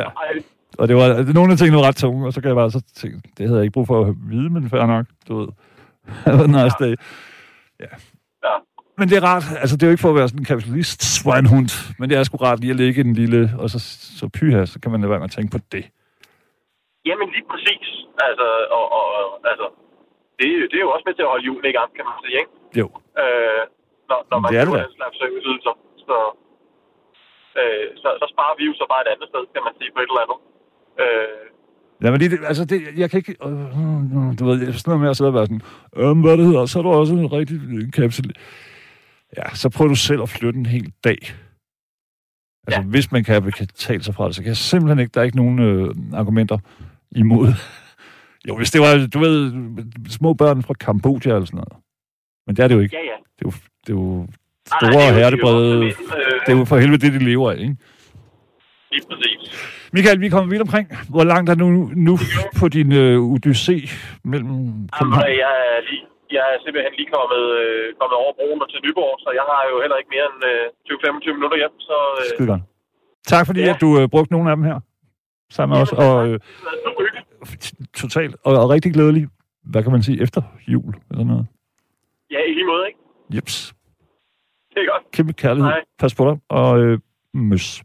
B: Ja.
E: Ej,
B: Og det var det, nogle af tingene var ret tunge, og så kan jeg bare så tænke, det havde jeg ikke brug for at vide, men fair nok, du ved. Have a nice day. Ja.
E: Ja.
B: Men det er rart, altså det er jo ikke for at være sådan en kapitalist svinehund, men det er sgu rart lige at ligge i den lille, og så, så pyha, så kan man lade være med at tænke på det.
E: Jamen lige præcis. Altså, og, og, altså, det, er jo- det er jo også med til at holde julen i gang, kan man sige, ikke?
B: Jo.
E: Øh, når, når man
B: Det er det
E: slags serviceydelser. Så, øh, så, så sparer vi jo så bare et andet sted, kan man sige, på et eller andet. Øh,
B: Ja, men det, altså det, jeg kan ikke, øh, du ved, jeg sådan noget med at sidde og være sådan, øhm, hvad det hedder, så er du også en rigtig kapital. Ja, så prøver du selv at flytte en hel dag. Altså, ja. Hvis man kan betale sig fra det, så kan jeg simpelthen ikke, der er ikke nogen øh, argumenter imod. Jo, hvis det var, du ved, små børn fra Kambodja eller sådan noget. Men det er det jo ikke.
E: ja, ja.
B: Det er jo, det er jo store
E: er er lidt, øh,
B: Det er jo for helvede det, de lever af, ikke?
E: Lige præcis.
B: Michael, vi er kommet vidt omkring. Hvor langt er du nu på din øh, odyssé mellem
E: Jamen,
B: København?
E: jeg, er lige, jeg er simpelthen lige kommet, øh, kommet over broen og til Nyborg, så jeg har jo heller ikke mere end øh, 20-25 minutter hjem. Så øh,
B: Skide godt. Tak fordi,
E: Ja.
B: at du øh, brugte nogle af dem her sammen med os. Og øh, totalt. Og, og rigtig glædelig hvad kan man sige, efter jul eller noget.
E: Ja, i lige måde, ikke?
B: Jeps.
E: Det er godt.
B: Kæmpe kærlighed.
E: Hej.
B: Pas på dig, og øh, møs.